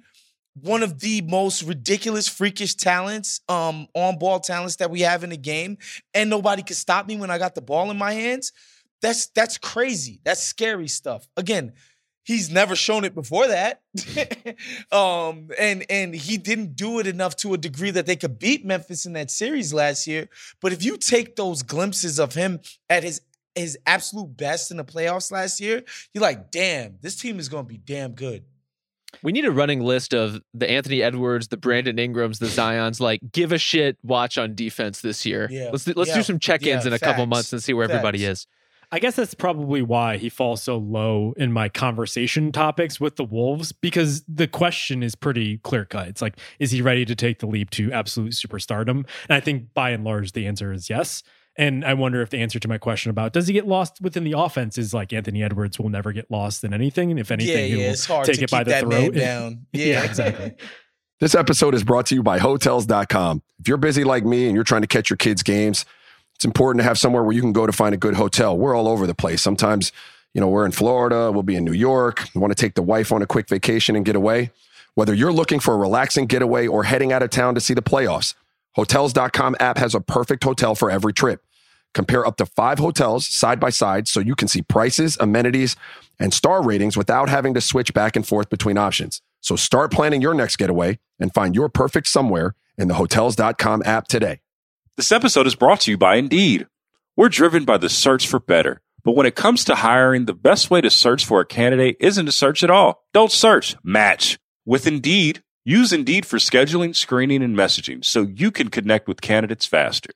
one of the most ridiculous, freakish talents, um, on ball talents that we have in the game, and nobody could stop me when I got the ball in my hands. That's that's crazy. That's scary stuff. Again, he's never shown it before that. um, and and he didn't do it enough to a degree that they could beat Memphis in that series last year. But if you take those glimpses of him at his his absolute best in the playoffs last year, you're like, damn, this team is going to be damn good. We need a running list of the Anthony Edwards, the Brandon Ingrams, the Zions. Like, give a shit. Watch on defense this year. Yeah. Let's do, let's Yeah. do some check-ins Yeah, in a couple months and see where everybody is. I guess that's probably why he falls so low in my conversation topics with the Wolves because the question is pretty clear cut. It's like, is he ready to take the leap to absolute superstardom? And I think by and large, the answer is yes. And I wonder if the answer to my question about does he get lost within the offense is like Anthony Edwards will never get lost in anything. And if anything, yeah, he yeah, will take it by the throat. down. yeah, Yeah, exactly. This episode is brought to you by Hotels.com. If you're busy like me and you're trying to catch your kids' games, it's important to have somewhere where you can go to find a good hotel. We're all over the place. Sometimes, you know, we're in Florida, we'll be in New York, we want to take the wife on a quick vacation and get away. Whether you're looking for a relaxing getaway or heading out of town to see the playoffs, Hotels.com app has a perfect hotel for every trip. Compare up to five hotels side by side so you can see prices, amenities, and star ratings without having to switch back and forth between options. So start planning your next getaway and find your perfect somewhere in the Hotels.com app today. This episode is brought to you by Indeed. We're driven by the search for better. But when it comes to hiring, the best way to search for a candidate isn't to search at all. Don't search, match. With Indeed, use Indeed for scheduling, screening, and messaging so you can connect with candidates faster.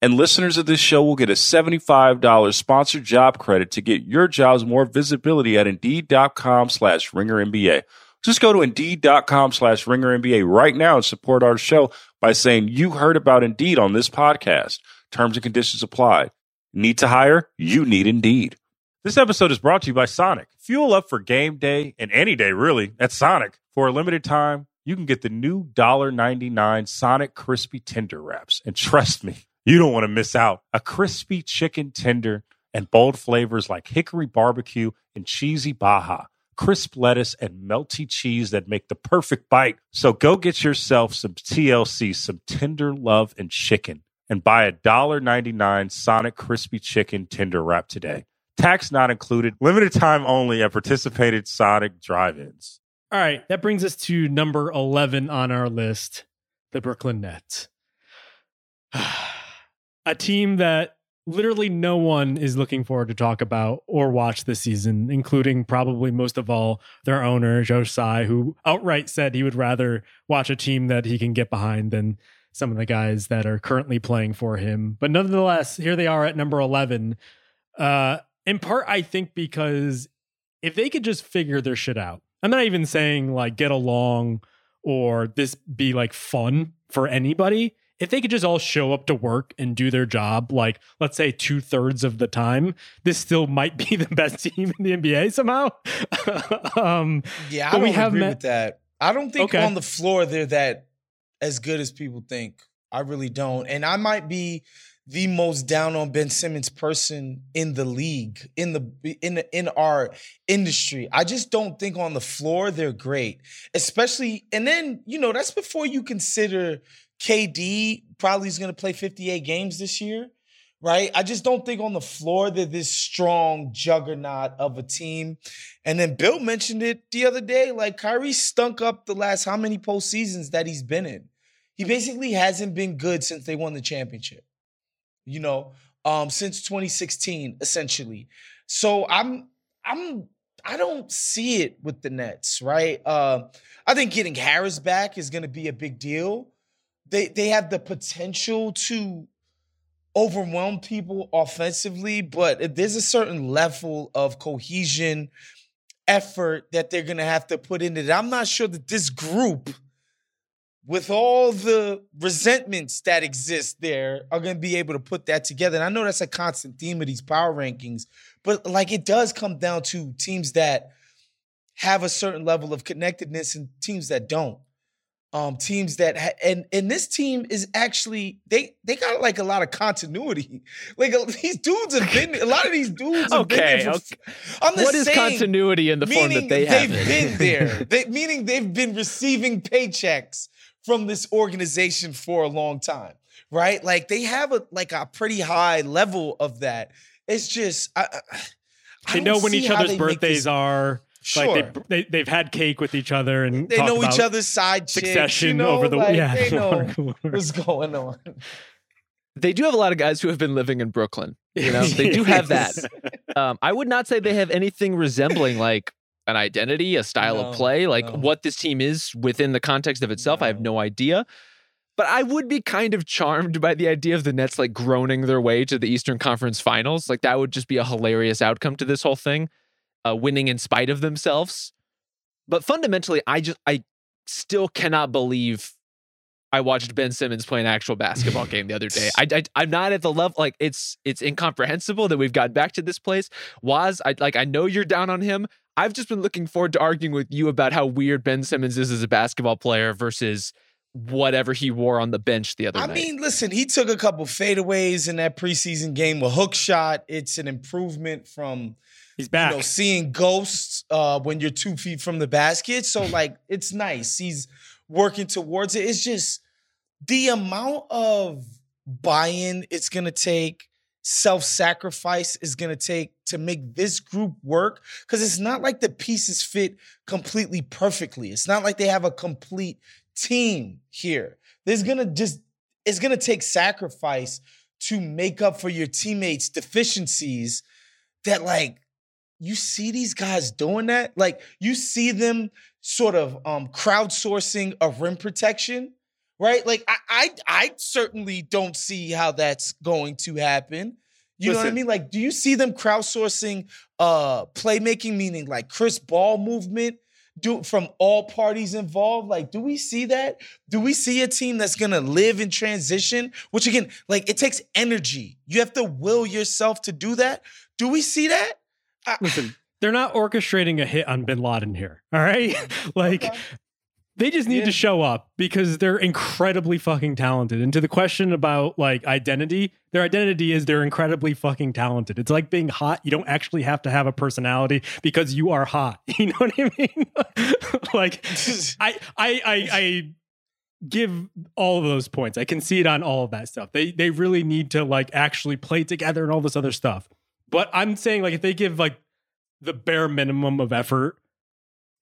And listeners of this show will get a $75 sponsored job credit to get your jobs more visibility at Indeed.com slash Ringer NBA. Just go to Indeed.com slash Ringer NBA right now and support our show by saying you heard about Indeed on this podcast. Terms and conditions apply. Need to hire? You need Indeed. This episode is brought to you by Sonic. Fuel up for game day and any day, really, at Sonic. For a limited time, you can get the new $1.99 Sonic Crispy Tender Wraps. And trust me, you don't want to miss out. A crispy chicken tender and bold flavors like hickory barbecue and cheesy baja, crisp lettuce and melty cheese that make the perfect bite. So go get yourself some TLC, some tender love and chicken, and buy a $1.99 Sonic Crispy Chicken Tender Wrap today. Tax not included, limited time only at participated Sonic drive-ins. All right, that brings us to number 11 on our list, the Brooklyn Nets. A team that literally no one is looking forward to talk about or watch this season, including probably most of all their owner, Joe Tsai, who outright said he would rather watch a team that he can get behind than some of the guys that are currently playing for him. But nonetheless, here they are at number 11. Uh, in part, I think because if they could just figure their shit out, I'm not even saying like get along or this be like fun for anybody. If they could just all show up to work and do their job, like let's say two thirds of the time, this still might be the best team in the NBA somehow. um, Yeah, I But we don't have agree met- with that. I don't think Okay. on the floor they're that as good as people think. I really don't. And I might be the most down on Ben Simmons person in the league, in the in in our industry. I just don't think on the floor they're great. Especially and then, you know, that's before you consider KD probably is going to play 58 games this year right? I just don't think on the floor they're this strong juggernaut of a team. And then Bill mentioned it the other day. Like Kyrie stunk up the last how many postseasons that he's been in. He basically hasn't been good since they won the championship. You know, um, since 2016, essentially. So I'm I'm I don't see it with the Nets, right? Uh, I think getting Harris back is going to be a big deal. They they have the potential to overwhelm people offensively, but there's a certain level of cohesion, effort that they're gonna have to put into it. I'm not sure that this group, with all the resentments that exist there, are gonna be able to put that together. And I know that's a constant theme of these power rankings, but like it does come down to teams that have a certain level of connectedness and teams that don't um teams that ha- and and this team is actually they they got like a lot of continuity like these dudes have been a lot of these dudes have Okay, for, okay. What is saying, continuity in the form that they have? they've been there they, meaning they've been receiving paychecks from this organization for a long time right like they have a like a pretty high level of that it's just I, I- I they know when each other's birthdays this- are. sure Like they, they they've had cake with each other and they know each other's side chicks, succession you know? over the like, yeah they know what's going on they do have a lot of guys who have been living in Brooklyn. You know, they do have that. Um, I would not say they have anything resembling like an identity, a style No, of play, like no. what this team is within the context of itself. I have No. no idea. But I would be kind of charmed by the idea of the Nets like groaning their way to the Eastern Conference Finals. Like that would just be a hilarious outcome to this whole thing, uh, winning in spite of themselves. But fundamentally, I just I still cannot believe I watched Ben Simmons play an actual basketball game the other day. I, I I'm not at the level like it's it's incomprehensible that we've gotten back to this place. Was I like I know you're down on him. I've just been looking forward to arguing with you about how weird Ben Simmons is as a basketball player versus whatever he wore on the bench the other I night. mean, listen, he took a couple fadeaways in that preseason game, a hook shot. It's an improvement from He's you back. know seeing ghosts uh, when you're two feet from the basket. So like, it's nice. He's working towards it. It's just the amount of buy-in it's gonna take, self-sacrifice is gonna take to make this group work. Because it's not like the pieces fit completely perfectly. It's not like they have a complete team here. There's gonna just it's gonna take sacrifice to make up for your teammates' deficiencies that like you see these guys doing that like you see them sort of um crowdsourcing a rim protection right? Like i i, I certainly don't see how that's going to happen. You know what i mean? Like do you see them crowdsourcing uh playmaking meaning like chris ball movement do from all parties involved? Like do we see that? Do we see a team that's gonna live in transition? Which again like it takes energy. You have to will yourself to do that. Do we see that? I- Listen, they're not orchestrating a hit on Bin Laden here. All right, like Okay. They just need Yeah. to show up because they're incredibly fucking talented. And to the question about like identity, their identity is they're incredibly fucking talented. It's like being hot. You don't actually have to have a personality because you are hot. You know what I mean? like I, I, I, I give all of those points. I concede on all of that stuff. They, they really need to like actually play together and all this other stuff. But I'm saying like if they give like the bare minimum of effort,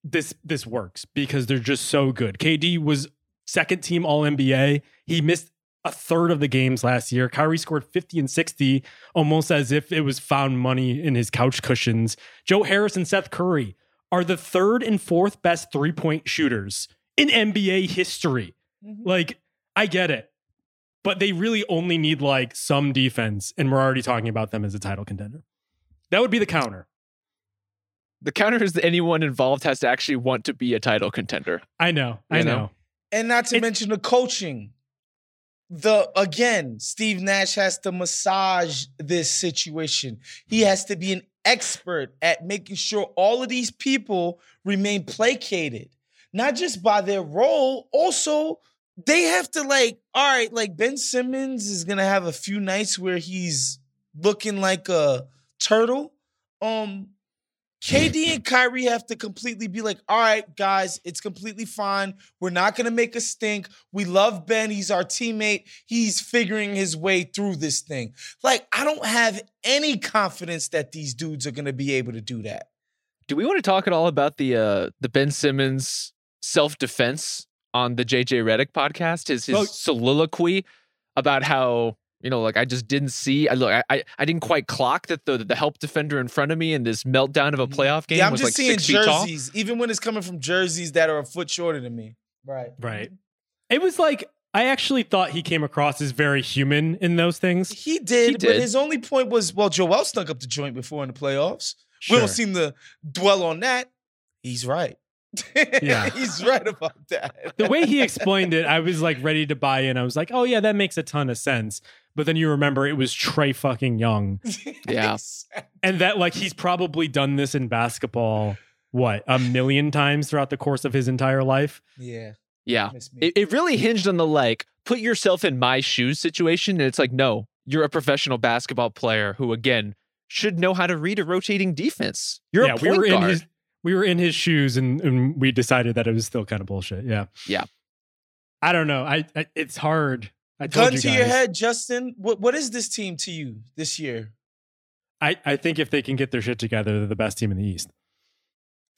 this this works because they're just so good. KD was second team All NBA. He missed a third of the games last year. Kyrie scored 50 and 60, almost as if it was found money in his couch cushions. Joe Harris and Seth Curry are the third and fourth best three point shooters in NBA history. Mhm. Like, I get it. But they really only need like some defense, and we're already talking about them as a title contender. That would be the counter. The counter is that anyone involved has to actually want to be a title contender. I know. I You know. know? And not to It- mention the coaching. The again, Steve Nash has to massage this situation. He has to be an expert at making sure all of these people remain placated, not just by their role, also they have to like, all right, like Ben Simmons is gonna have a few nights where he's looking like a turtle. Um, KD and Kyrie have to completely be like, all right, guys, it's completely fine. We're not gonna make a stink. We love Ben. He's our teammate. He's figuring his way through this thing. Like, I don't have any confidence that these dudes are gonna be able to do that. Do we want to talk at all about the uh the Ben Simmons self defense on the JJ Redick podcast? His his Well- soliloquy about how you know, like I just didn't see. I look, I I, I didn't quite clock that the the help defender in front of me in this meltdown of a mm-hmm. playoff game yeah, I'm was just like seeing six feet tall. jerseys, even when it's coming from jerseys that are a foot shorter than me. Right. Right. Mm-hmm. It was like I actually thought he came across as very human in those things. He did, He but his only point was, well, Joel snuck up the joint before in the playoffs. We don't seem to dwell on that. He's right. Yeah. He's right about that. the way he explained it, I was like ready to buy in. I was like, oh yeah, that makes a ton of sense. But then you remember it was Trae fucking Young. Yeah. And that like he's probably done this in basketball, what, a million times throughout the course of his entire life. Yeah. Yeah, it, it really hinged on the like put yourself in my shoes situation, and it's like no, you're a professional basketball player who again should know how to read a rotating defense. You're yeah, a point we were guard. in his we were in his shoes and, and we decided that it was still kind of bullshit. Yeah. Yeah. I don't know. I, I it's hard. I told Gun you to guys. your head, Justin. What what is this team to you this year? I, I think if they can get their shit together, they're the best team in the East.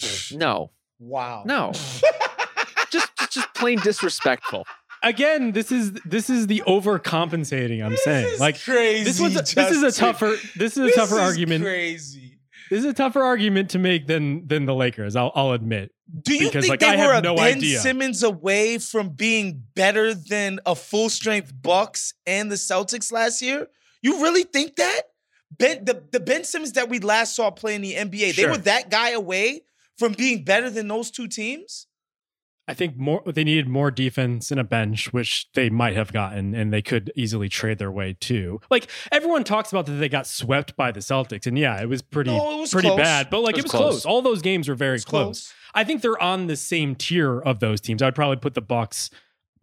no, Wow. no, just, just just plain disrespectful. again, this is this is the overcompensating. I'm saying, This is like crazy. this was a, this is a tougher this is a This tougher is argument. Crazy. This is a tougher argument to make than than the Lakers. I'll I'll admit. Do you Because, think like, they I were a no Ben idea. Simmons away from being better than a full strength Bucks and the Celtics last year? You really think that? Ben the, the Ben Simmons that we last saw play in the NBA, they were that guy away from being better than those two teams? I think more they needed more defense and a bench, which they might have gotten, and they could easily trade their way to. Like everyone talks about that they got swept by the Celtics, and yeah, it was pretty No, it was pretty close. bad, but like It it was was, close. close. All those games were very It's close. I think they're on the same tier of those teams. I'd probably put the Bucks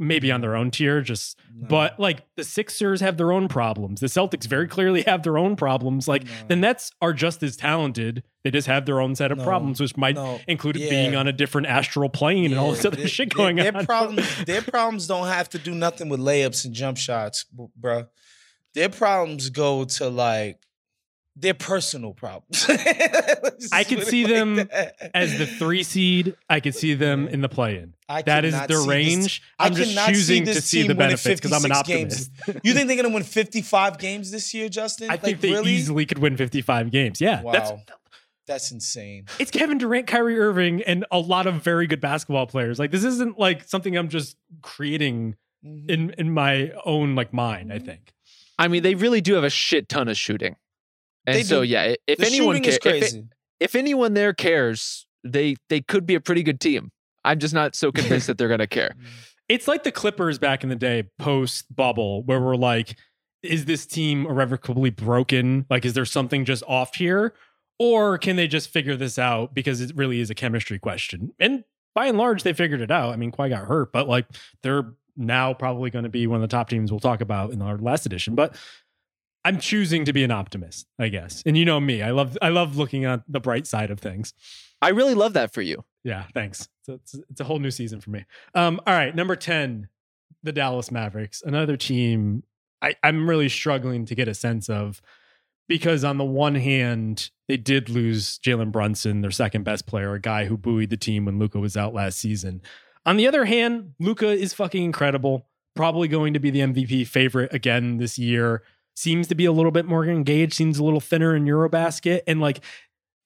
maybe on their own tier, just but like the Sixers have their own problems. The Celtics very clearly have their own problems. Like No. the Nets are just as talented. They just have their own set of No. problems, which might No. include Yeah. being on a different astral plane and all this other their- shit going their on. Problems, their problems don't have to do nothing with layups and jump shots, b- bruh. Their problems go to like their personal problems. I just could see like them that. As the three seed, I could see them in the play-in. I That is cannot their see this- range. I I'm just cannot see choosing this to see team the benefits because I'm an 56 games. optimist. You think they're gonna win 55 games this year, Justin? I Like, think they really? easily could win 55 games. Yeah, Wow, that's that's, insane. it's Kevin Durant, Kyrie Irving, and a lot of very good basketball players. Like this isn't like something I'm just creating Mhm. in in my own like mind. I think. I mean, they really do have a shit ton of shooting. And They so do. yeah, if the anyone shooting is ca- if, it- if anyone there cares, they they could be a pretty good team. I'm just not so convinced that they're gonna care. It's like the Clippers back in the day, post bubble, where we're like, is this team irrevocably broken? Like, is there something just off here? Or can they just figure this out because it really is a chemistry question? And by and large, they figured it out. I mean, Kawhi got hurt, but like they're now probably going to be one of the top teams we'll talk about in our last edition. But I'm choosing to be an optimist, I guess. And you know me, I love I love looking at the bright side of things. I really love that for you. Yeah, thanks. So it's, it's a whole new season for me. Um, all right, number 10, the Dallas Mavericks, another team I, I'm really struggling to get a sense of because on the one hand, they did lose Jalen Brunson, their second best player, a guy who buoyed the team when Luka was out last season. On the other hand, Luka is fucking incredible. Probably going to be the MVP favorite again this year. Seems to be a little bit more engaged, seems a little thinner in Eurobasket. And like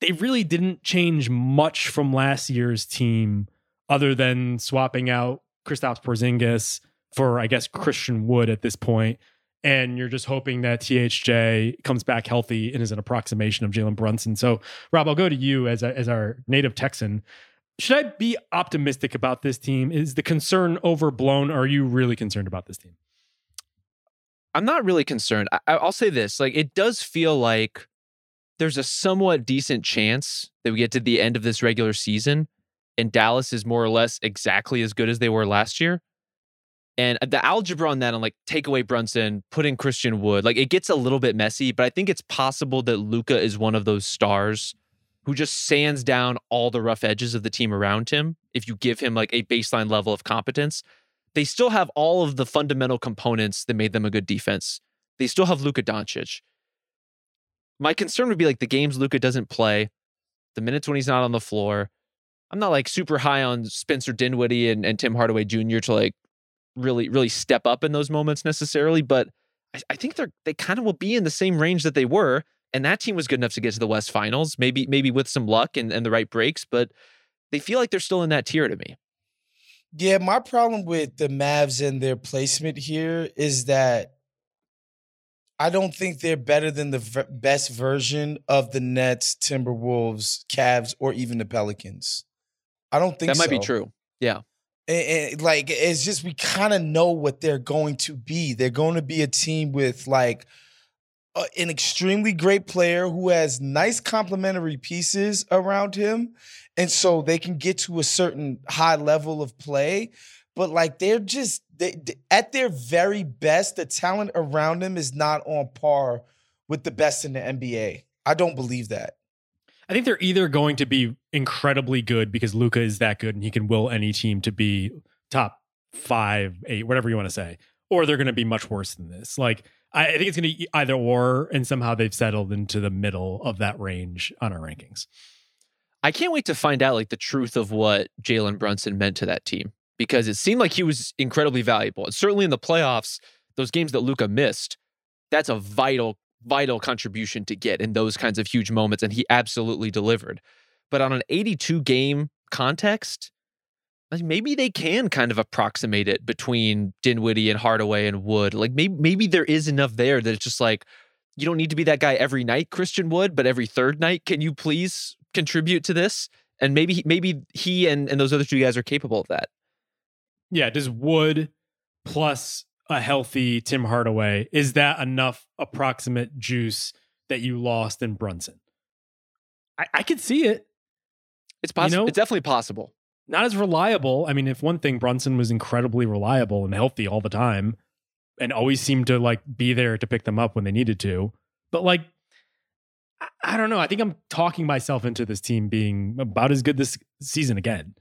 they really didn't change much from last year's team other than swapping out Kristaps Porzingis for, I guess, Christian Wood at this point. And you're just hoping that THJ comes back healthy and is an approximation of Jalen Brunson. So, Rob, I'll go to you as, a, as our native Texan. Should I be optimistic about this team? Is the concern overblown? Are you really concerned about this team? I'm not really concerned. I, I'll say this: like, it does feel like there's a somewhat decent chance that we get to the end of this regular season, and Dallas is more or less exactly as good as they were last year. And uh, the algebra on that, on like take away Brunson, put in Christian Wood, like it gets a little bit messy. But I think it's possible that Luka is one of those stars who just sands down all the rough edges of the team around him. If you give him like a baseline level of competence, they still have all of the fundamental components that made them a good defense. They still have Luka Doncic. My concern would be like the games Luka doesn't play, the minutes when he's not on the floor. I'm not like super high on Spencer Dinwiddie and, and Tim Hardaway Jr. to like really, really step up in those moments necessarily, but I, I think they're they kind of will be in the same range that they were. And that team was good enough to get to the West Finals, maybe maybe with some luck and, and the right breaks, but they feel like they're still in that tier to me. Yeah, my problem with the Mavs and their placement here is that I don't think they're better than the v- best version of the Nets, Timberwolves, Cavs, or even the Pelicans. I don't think That might be so. true. And, and, like it's just we kind of know what they're going to be. They're going to be a team with like an extremely great player who has nice complementary pieces around him, and so they can get to a certain high level of play. But like they're just they- at their very best, the talent around them is not on par with the best in the NBA. I don't believe that. I think they're either going to be incredibly good because Luka is that good and he can will any team to be top five, eight, whatever you want to say, or they're going to be much worse than this. Like, I, think it's going to either or, and somehow they've settled into the middle of that range on our rankings. I can't wait to find out like the truth of what Jalen Brunson meant to that team. because it seemed like he was incredibly valuable. And certainly in the playoffs, those games that Luka missed, that's a vital, vital contribution to get in those kinds of huge moments. And he absolutely delivered. But on an 82 game context, like maybe they can kind of approximate it between Dinwiddie and Hardaway and Wood. Like maybe maybe there is enough there that it's just like you don't need to be that guy every night, Christian Wood, but every third night, can you please contribute to this? And maybe maybe he and, and those other two guys are capable of that. Yeah, does Wood plus a healthy Tim Hardaway is that enough approximate juice that you lost in Brunson? I, I could see it. It's possible. know- it's definitely possible. Not as reliable. I mean, if one thing, Brunson was incredibly reliable and healthy all the time, and always seemed to like be there to pick them up when they needed to. But like, I, I don't know. I think I'm talking myself into this team being about as good this season again.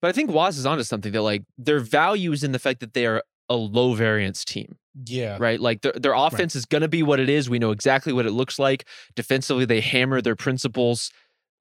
But I think Wos is onto something that like their value is in the fact that they are a low variance team, Yeah. right? Like their their offense is going to be what it is. We know exactly what it looks like. Defensively, they hammer their principles.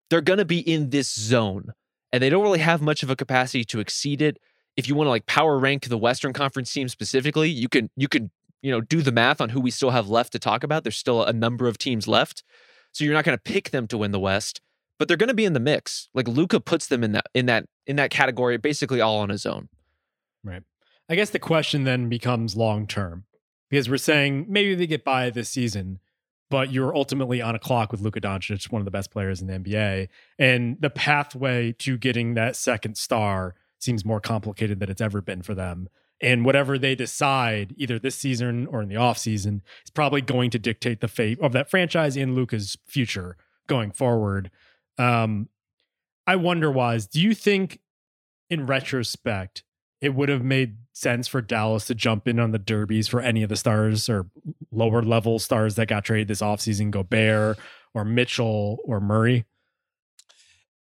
They're going to be in this zone, and they don't really have much of a capacity to exceed it. If you want to like power rank the Western Conference team specifically, you can you can you know do the math on who we still have left to talk about. There's still a number of teams left, so you're not going to pick them to win the West, but they're going to be in the mix. Like Luka puts them in that in that in that category, basically all on his own. Right. I guess the question then becomes long term because we're saying maybe they get by this season, but you're ultimately on a clock with Luka Doncic, one of the best players in the NBA, and the pathway to getting that second star seems more complicated than it's ever been for them. And whatever they decide, either this season or in the offseason, is probably going to dictate the fate of that franchise and Luka's future going forward. Um, I wonder, Wos, do you think in retrospect, it would have made sense for Dallas to jump in on the derbies for any of the stars or lower level stars that got traded this offseason, Gobert or Mitchell or Murray.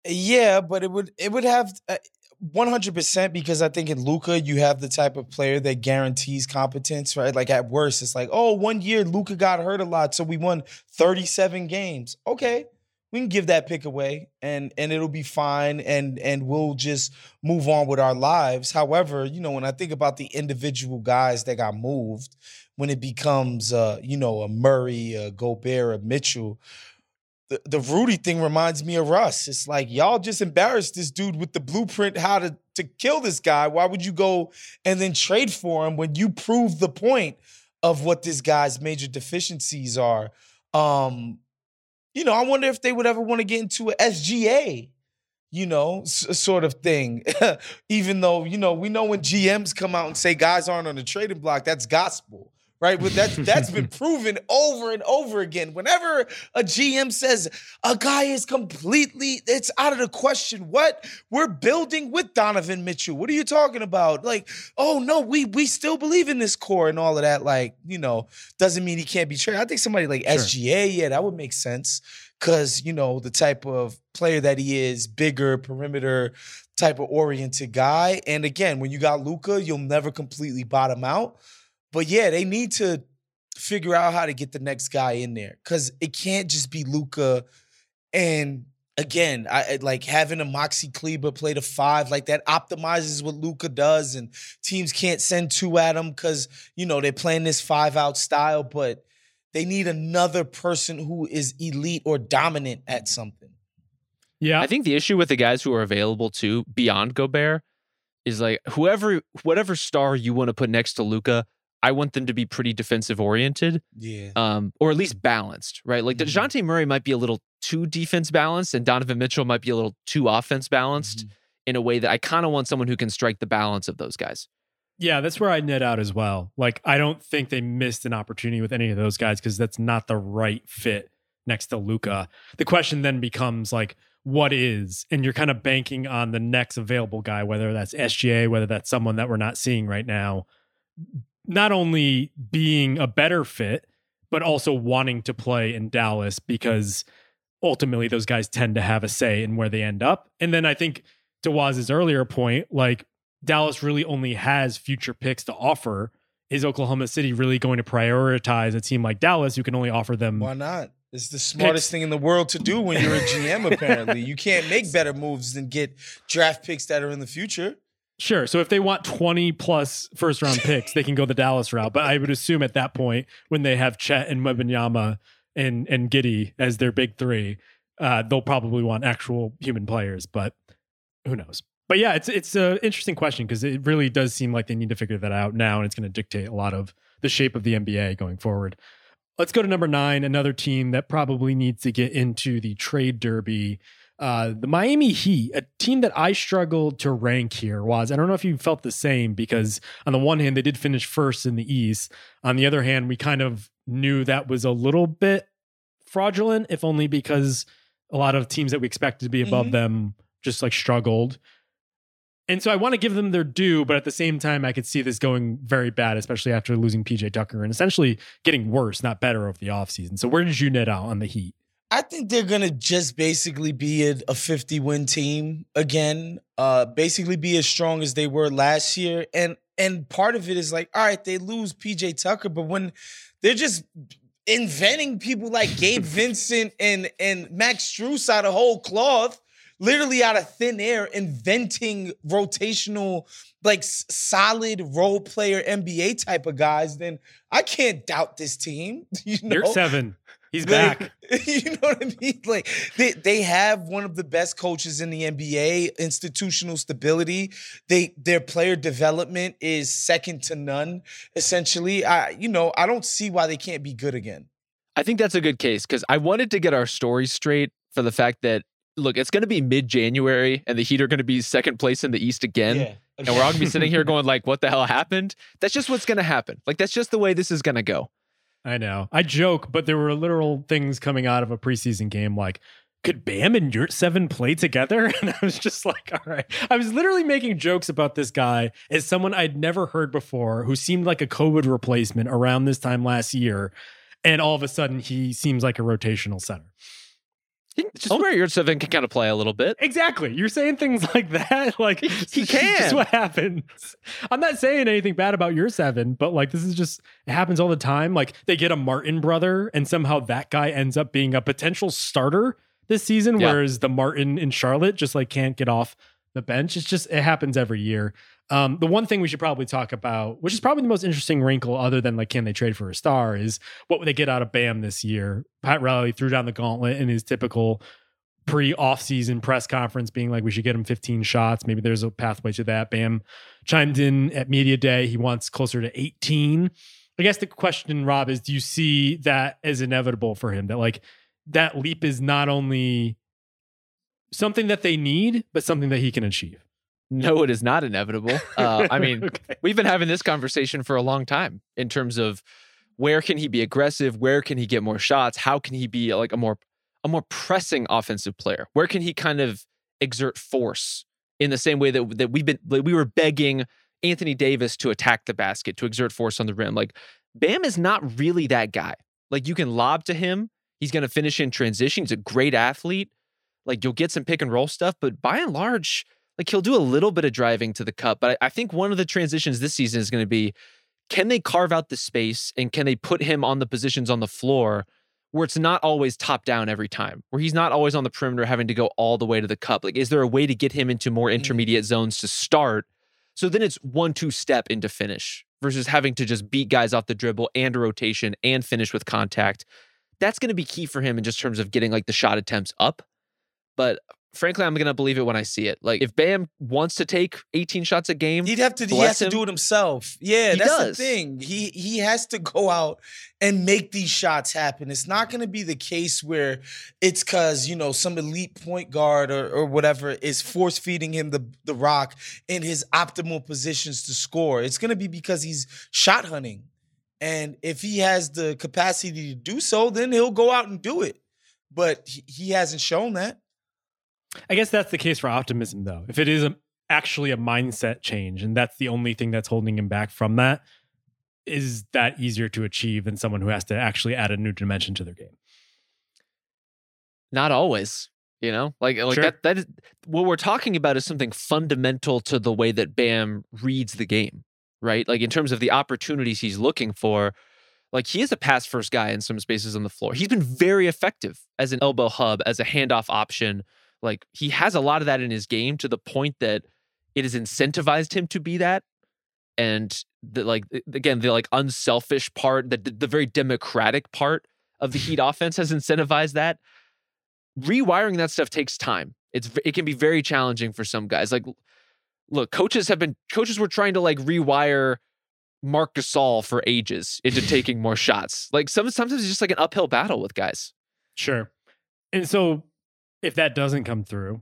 Yeah, but it would it would have uh, one hundred percent because I think in Luka you have the type of player that guarantees competence, right? Like at worst, it's like, oh, one year Luka got hurt a lot, so we won thirty seven games. Okay, we can give that pick away, and and it'll be fine, and and we'll just move on with our lives. However, you know, when I think about the individual guys that got moved, when it becomes, uh, you know, a Murray, a Gobert, a Mitchell the, the Rudy thing reminds me of Russ. It's like y'all just embarrassed this dude with the blueprint how to to kill this guy. Why would you go and then trade for him when you prove the point of what this guy's major deficiencies are? Um, you know, I wonder if they would ever want to get into a SGA, you know, s- sort of thing. Even though, you know, we know when GMs come out and say guys aren't on the trading block, that's gospel right? But that's that's been proven over and over again. Whenever a GM says a guy is completely, it's out of the question. What we're building with Donovan Mitchell. What are you talking about? Like, oh no, we we still believe in this core and all of that. Like, you know, doesn't mean he can't be traded. I think somebody like Sure. SGA, yeah, that would make sense. Cause you know the type of player that he is, bigger perimeter type of oriented guy. And again, when you got Luka, you'll never completely bottom out. But yeah, they need to figure out how to get the next guy in there because it can't just be Luka. And again, I I- like having a Maxi Kleber play the five like that optimizes what Luka does, and teams can't send two at him because you know they're playing this five out style. But they need another person who is elite or dominant at something. Yeah. I think the issue with the guys who are available too beyond Gobert is like whoever whatever star you want to put next to Luka, I want them to be pretty defensive oriented, Yeah. um, or at least balanced, right? Like Mhm. Dejounte Murray might be a little too defense balanced, and Donovan Mitchell might be a little too offense balanced Mhm. in a way that I kind of want someone who can strike the balance of those guys. Yeah, that's where I net out as well. Like, I don't think they missed an opportunity with any of those guys because that's not the right fit next to Luka. The question then becomes like, what is? And you're kind of banking on the next available guy, whether that's SGA, whether that's someone that we're not seeing right now, not only being a better fit, but also wanting to play in Dallas because ultimately those guys tend to have a say in where they end up. And then I think to Wos's earlier point, like Dallas really only has future picks to offer. Is Oklahoma City really going to prioritize a team like Dallas who can only offer them? Why not? It's the smartest thing in the world to do when you're a GM, apparently. You can't make better moves than get draft picks that are in the future. Sure. So if they want 20 plus first round picks, they can go the Dallas route. But I would assume at that point, when they have Chet and Wembanyama and and Giddey as their big three, uh, they'll probably want actual human players. But who knows? But yeah, it's it's an interesting question because it really does seem like they need to figure that out now, and it's going to dictate a lot of the shape of the NBA going forward. Let's go to number nine, another team that probably needs to get into the trade derby uh, the Miami Heat, a team that I struggled to rank here, was I don't know if you felt the same because on the one hand they did finish first in the East. On the other hand, we kind of knew that was a little bit fraudulent, if only because a lot of teams that we expected to be above mm-hmm. them just like struggled. And so I want to give them their due, but at the same time, I could see this going very bad, especially after losing PJ Tucker and essentially getting worse, not better over the offseason. So where did you net out on the Heat? I think they're gonna just basically be a, a 50 win team again. Uh, basically be as strong as they were last year. And and part of it is like, all right, they lose PJ Tucker, but when they're just inventing people like Gabe Vincent and and Max Strus out of whole cloth, literally out of thin air, inventing rotational, like solid role player NBA type of guys, then I can't doubt this team. You know? You're seven. He's back. you know what I mean? Like they they have one of the best coaches in the NBA, institutional stability. They their player development is second to none. Essentially, I you know I don't see why they can't be good again. I think that's a good case because I wanted to get our story straight for the fact that look, it's going to be mid January and the Heat are going to be second place in the East again. Yeah. and we're all going to be sitting here going like, what the hell happened? That's just what's going to happen. Like that's just the way this is going to go. I know. I joke, but there were literal things coming out of a preseason game like, could Bam and Seven play together? And I was just like, all right. I was literally making jokes about this guy as someone I'd never heard before who seemed like a COVID replacement around this time last year. And all of a sudden, he seems like a rotational center. Just oh. Omer Yurtseven can kind of play a little bit. Exactly. You're saying things like that. Like he can. That's what happens. I'm not saying anything bad about Yurtseven, but like this is just it happens all the time. Like they get a Martin brother, and somehow that guy ends up being a potential starter this season, yeah. whereas the Martin in Charlotte just like can't get off the bench. It's just it happens every year. Um, the one thing we should probably talk about, which is probably the most interesting wrinkle, other than like can they trade for a star, is what would they get out of Bam this year? Pat Riley threw down the gauntlet in his typical pre-off-season press conference, being like, "We should get him 15 shots. Maybe there's a pathway to that." Bam chimed in at media day. He wants closer to 18. I guess the question, Rob, is: Do you see that as inevitable for him? That like that leap is not only something that they need, but something that he can achieve. No, it is not inevitable. Uh, I mean, okay. we've been having this conversation for a long time in terms of where can he be aggressive, where can he get more shots, how can he be like a more a more pressing offensive player, where can he kind of exert force in the same way that that we've been like we were begging Anthony Davis to attack the basket, to exert force on the rim. Like Bam is not really that guy. Like you can lob to him, he's going to finish in transition. He's a great athlete. Like you'll get some pick and roll stuff, but by and large like he'll do a little bit of driving to the cup, but I, I think one of the transitions this season is going to be can they carve out the space and can they put him on the positions on the floor where it's not always top down every time, where he's not always on the perimeter having to go all the way to the cup? Like, is there a way to get him into more mm. intermediate zones to start? So then it's one two step into finish versus having to just beat guys off the dribble and a rotation and finish with contact. That's going to be key for him in just terms of getting like the shot attempts up. But frankly, I'm gonna believe it when I see it. Like if Bam wants to take 18 shots a game, he'd have to. He has him. to do it himself. Yeah, he that's does. the thing. He he has to go out and make these shots happen. It's not gonna be the case where it's because you know some elite point guard or, or whatever is force feeding him the the rock in his optimal positions to score. It's gonna be because he's shot hunting. And if he has the capacity to do so, then he'll go out and do it. But he, he hasn't shown that. I guess that's the case for optimism, though. If it is a, actually a mindset change, and that's the only thing that's holding him back from that, is that easier to achieve than someone who has to actually add a new dimension to their game? Not always. You know, like like sure. that. That is what we're talking about is something fundamental to the way that Bam reads the game, right? Like in terms of the opportunities he's looking for. Like he is a pass first guy in some spaces on the floor. He's been very effective as an elbow hub, as a handoff option like he has a lot of that in his game to the point that it has incentivized him to be that. And the like again, the like unselfish part, the the very democratic part of the Heat offense has incentivized that. Rewiring that stuff takes time. It's it can be very challenging for some guys. Like look, coaches have been coaches were trying to like rewire Marc Gasol for ages into taking more shots. Like some, sometimes it's just like an uphill battle with guys. Sure. And so if that doesn't come through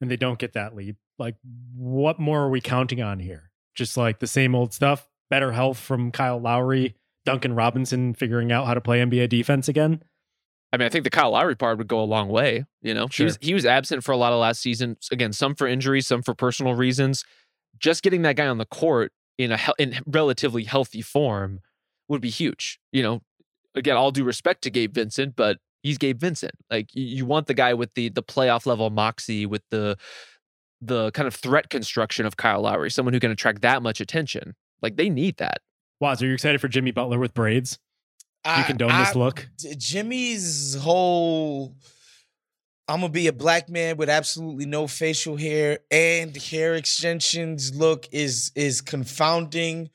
and they don't get that lead, like what more are we counting on here? Just like the same old stuff, better health from Kyle Lowry, Duncan Robinson figuring out how to play NBA defense again. I mean, I think the Kyle Lowry part would go a long way. You know, Sure. he was he was absent for a lot of last season. Again, some for injuries, some for personal reasons. Just getting that guy on the court in a in relatively healthy form would be huge. You know, again, all due respect to Gabe Vincent, but he's Gabe Vincent. Like you, you want the guy with the the playoff level moxie, with the the kind of threat construction of Kyle Lowry, someone who can attract that much attention. Like they need that. Wos, are you excited for Jimmy Butler with braids? You I- condone I- this look? Jimmy's whole I'm gonna be a black man with absolutely no facial hair and hair extensions look is is confounding.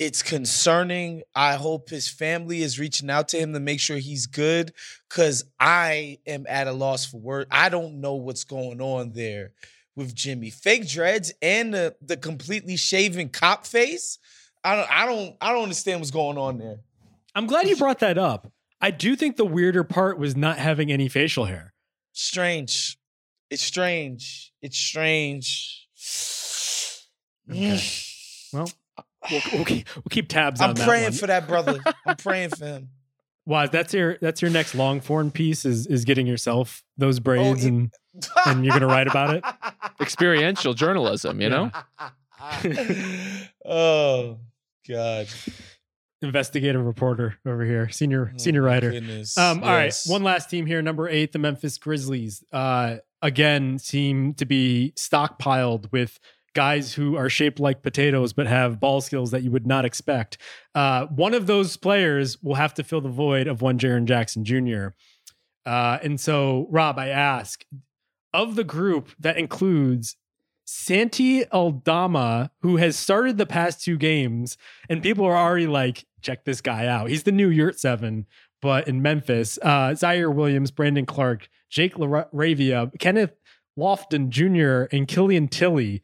It's concerning. I hope his family is reaching out to him to make sure he's good cuz I am at a loss for words. I don't know what's going on there with Jimmy. Fake dreads and the, the completely shaven cop face. I don't I don't I don't understand what's going on there. I'm glad you brought that up. I do think the weirder part was not having any facial hair. strange. It's strange. It's strange. Okay. Well, we'll, we'll, keep, we'll keep tabs on that. I'm that praying one. for that brother. I'm praying for him. Wos, that's your that's your next long form piece is is getting yourself those Oh, braids it- and And you're gonna write about it? Experiential journalism, you know? oh God. investigative reporter over here, senior Oh, senior writer. goodness. Um, All right, one last team here, number eight, the Memphis Grizzlies. Uh, again, seem to be stockpiled with guys who are shaped like potatoes but have ball skills that you would not expect. Uh, one of those players will have to fill the void of one Jaren Jackson Jr. Uh, and so, Rob, I ask of the group that includes Santi Aldama, who has started the past two games, and people are already like, check this guy out. He's the new Yurtseven, but in Memphis. Uh, Ziaire Williams, Brandon Clarke, Jake LaRavia, Kenneth Lofton Jr., and Killian Tillie.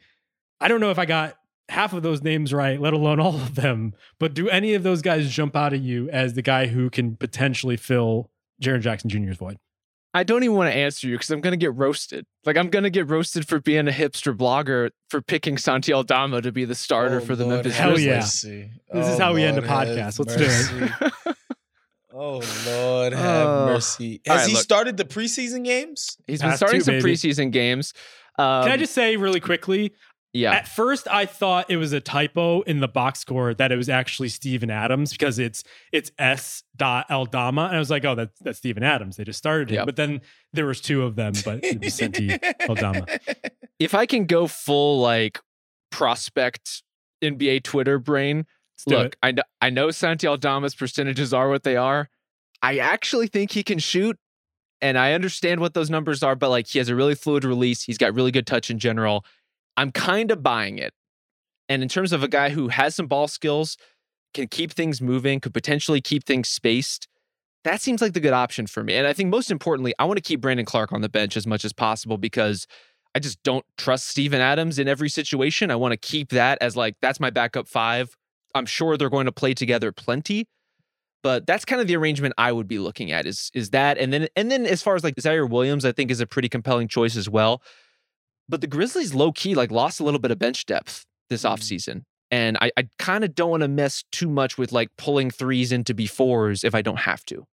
I don't know if I got half of those names right, let alone all of them, but do any of those guys jump out at you as the guy who can potentially fill Jaren Jackson Jr.'s void? I don't even want to answer you because I'm gonna get roasted. Like I'm gonna get roasted for being a hipster blogger for picking Santi Aldama to be the starter Oh, for the Lord Memphis have Hell yeah. mercy. This is Oh, how we end a podcast. Let's do it. Oh Lord, have Oh. mercy. Has right, he look. started the preseason games? He's been Has starting to, some baby. preseason games. Um, Can I just say really quickly? Yeah? At first, I thought it was a typo in the box score that it was actually Steven Adams because it's it's S. Dot Aldama, and I was like, oh, that's that's Steven Adams. They just started him, Yep. but then there was two of them, but it was Santi Aldama. if I can go full like prospect NBA Twitter brain, do look. I know I know Santi Aldama's percentages are what they are. I actually think he can shoot, and I understand what those numbers are, but like he has a really fluid release. He's got really good touch in general. I'm kind of buying it. And in terms of a mm-hmm. guy who has some ball skills, can keep things moving, could potentially keep things spaced, that seems like the good option for me. And I think most importantly, I want to keep Brandon Clarke on the bench as much as possible because I just don't trust Steven Adams in every situation. I want to keep that as like that's my backup five. I'm sure they're going to play together plenty, but that's kind of the arrangement I would be looking at is is that and then and then as far as like Ziaire Williams, I think is a pretty compelling choice as well. But the Grizzlies low key like lost a little bit of bench depth this mm. offseason. And I, I kind of don't want to mess too much with like pulling threes into be fours if I don't have to.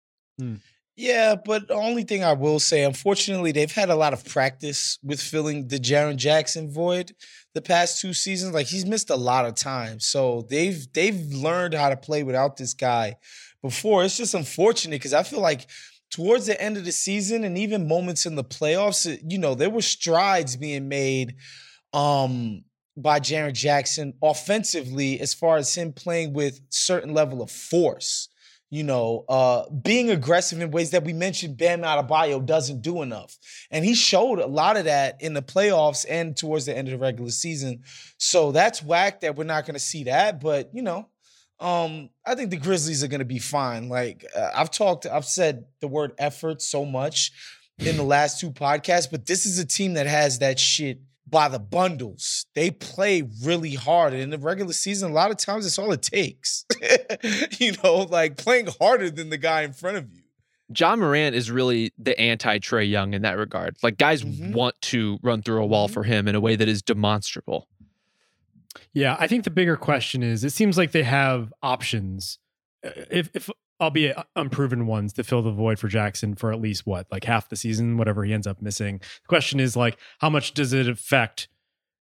Mm. Yeah, but the only thing I will say, unfortunately, they've had a lot of practice with filling the Jaren Jackson void the past two seasons. Like he's missed a lot of time, so they've they've learned how to play without this guy before. It's just unfortunate because I feel like towards the end of the season and even moments in the playoffs, you know, there were strides being made um by Jaren Jackson offensively as far as him playing with certain level of force You know, uh, being aggressive in ways that we mentioned Bam Adebayo doesn't do enough. And he showed a lot of that in the playoffs and towards the end of the regular season. So that's whack that we're not going to see that. But, you know, um, I think the Grizzlies are going to be fine. Like uh, I've talked, I've said the word effort so much in the last two podcasts, but this is a team that has that shit by the bundles. They play really hard. And in the regular season, a lot of times it's all it takes. you know, like playing harder than the guy in front of you. Ja Morant is really the anti Trae Young in that regard. Like guys Mhm. want to run through a wall Mhm. for him in a way that is demonstrable. Yeah, I think the bigger question is: it seems like they have options, uh, if, if albeit unproven ones, to fill the void for Jackson for at least what, like half the season, whatever he ends up missing. The question is like, how much does it affect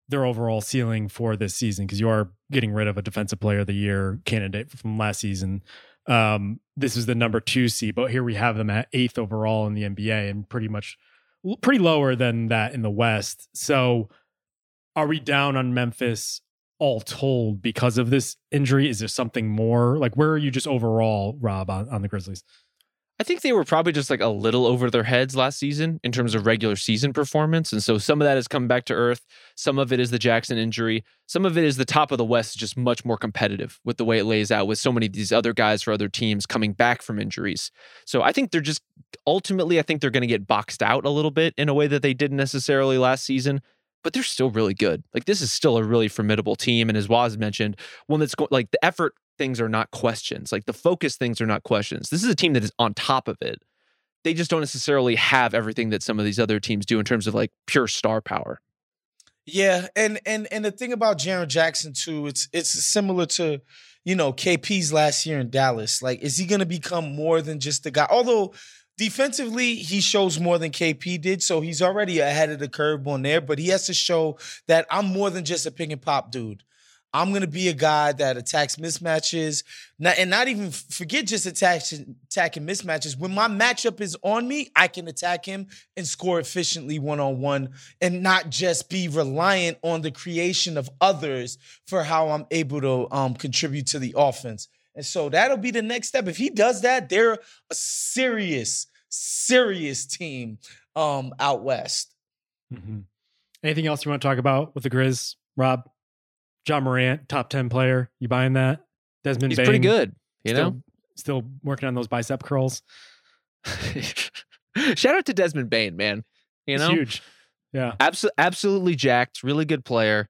their overall ceiling for this season? Because you are getting rid of a Defensive Player of the Year candidate from last season. Um, this is the number two seed, but here we have them at eighth overall in the NBA and pretty much pretty lower than that in the West. So, are we down on Memphis all told because of this injury? Is there something more? Like, where are you just overall, Rob, on, on the Grizzlies? I think they were probably just like a little over their heads last season in terms of regular season performance. And so some of that has come back to earth. Some of it is the Jackson injury. Some of it is the top of the West just much more competitive with the way it lays out with so many of these other guys for other teams coming back from injuries. So I think they're just ultimately, I think they're going to get boxed out a little bit in a way that they didn't necessarily last season. But they're still really good. Like this is still a really formidable team. And as Wos mentioned, one that's go- like the effort things are not questions. Like the focus things are not questions. This is a team that is on top of it. They just don't necessarily have everything that some of these other teams do in terms of like pure star power. Yeah, and and and the thing about Jaren Jackson too, it's it's similar to, you know, KP's last year in Dallas. Like, is he gonna become more than just the guy? Although defensively, he shows more than KP did, so he's already ahead of the curve on there. But he has to show that I'm more than just a pick and pop dude. I'm gonna be a guy that attacks mismatches, not, and not even forget just attacking attacking mismatches. When my matchup is on me, I can attack him and score efficiently one on one, and not just be reliant on the creation of others for how I'm able to um, contribute to the offense. And so that'll be the next step. If he does that, they're a serious, serious team um, out west. Mm-hmm. Anything else you want to talk about with the Grizz, Rob? Ja Morant, top 10 player. You buying that? Desmond He's Bane, pretty good, you still, know? Still working on those bicep curls. Shout out to Desmond Bane, man. You It's know, huge. Yeah. Absol- absolutely jacked, really good player.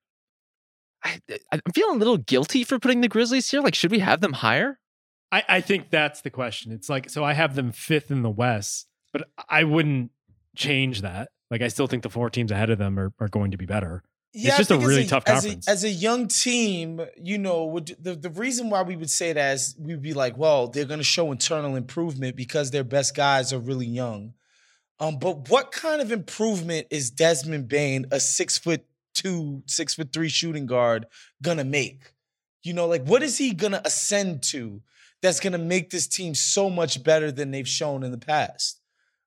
I, I'm feeling a little guilty for putting the Grizzlies here. Like, should we have them higher? I, I think that's the question. It's like, so I have them fifth in the West, but I wouldn't change that. Like, I still think the four teams ahead of them are, are going to be better. Yeah, I just a really tough as conference. A, as a young team, you know, would, the, the reason why we would say that is we'd be like, well, they're going to show internal improvement because their best guys are really young. Um, but what kind of improvement is Desmond Bane, a six foot two, six foot three shooting guard, gonna make? You know, like what is he gonna ascend to that's gonna make this team so much better than they've shown in the past?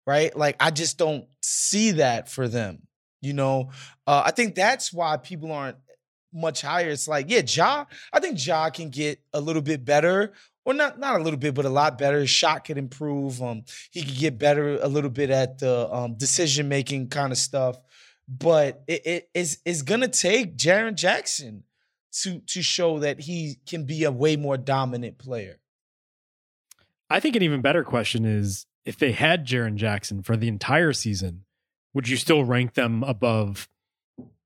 Right? Like I just don't see that for them. You know, uh, I think that's why people aren't much higher. It's like, yeah, Ja, I think Ja can get a little bit better, or not not a little bit, but a lot better. His shot could improve. Um, he could get better a little bit at the um, decision making kind of stuff. But it, it is is gonna take Jaren Jackson to to show that he can be a way more dominant player. I think an even better question is if they had Jaren Jackson for the entire season, would you still rank them above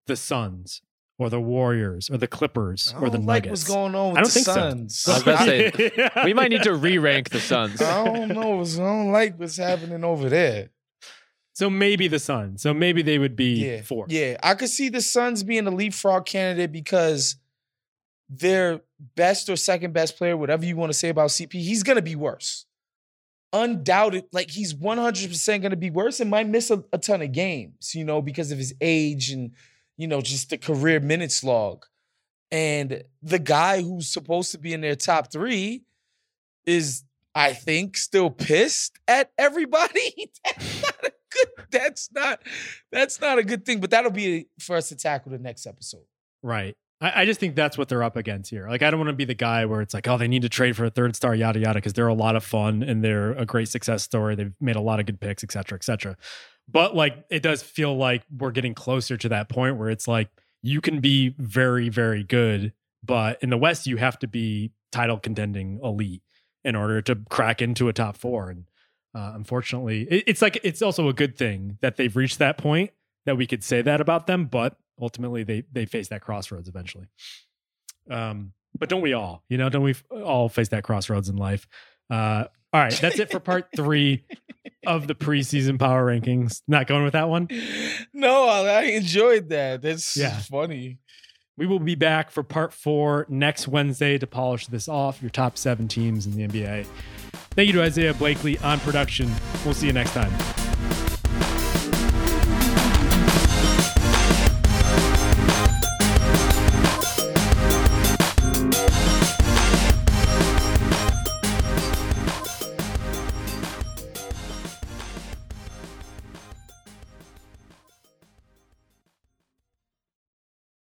the Suns or the Warriors or the Clippers I or the don't like Nuggets? what's going on with I don't the think so. Suns. I was about to say, We might need to re-rank the Suns. I don't know. what's- I don't like what's happening over there. So maybe the Suns. So maybe they would be yeah, four. Yeah, I could see the Suns being a leapfrog candidate because their best or second best player, whatever you want to say about CP, he's gonna be worse. Undoubted, like he's 100% gonna be worse and might miss a, a ton of games, you know, because of his age and you know, just the career minutes log. And the guy who's supposed to be in their top three is, I think, still pissed at everybody. That's not a good. That's not. That's not a good thing. But that'll be for us to tackle the next episode. Right. I, I just think that's what they're up against here. Like, I don't want to be the guy where it's like, oh, they need to trade for a third star, yada yada, because they're a lot of fun and they're a great success story. They've made a lot of good picks, et cetera, et cetera. But like, it does feel like we're getting closer to that point where it's like you can be very, very good, but in the West, you have to be title contending elite in order to crack into a top four. And uh, unfortunately, it, it's like it's also a good thing that they've reached that point that we could say that about them, but ultimately they they face that crossroads eventually. Um, but don't we all? You know, don't we all face that crossroads in life? Uh, all right, that's it for part three of the preseason power rankings. Not going with that one. No, I enjoyed that. That's Yeah. funny. We will be back for part four next Wednesday to polish this off. Your top seven teams in the NBA. Thank you to Isaiah Blakely on production. We'll see you next time.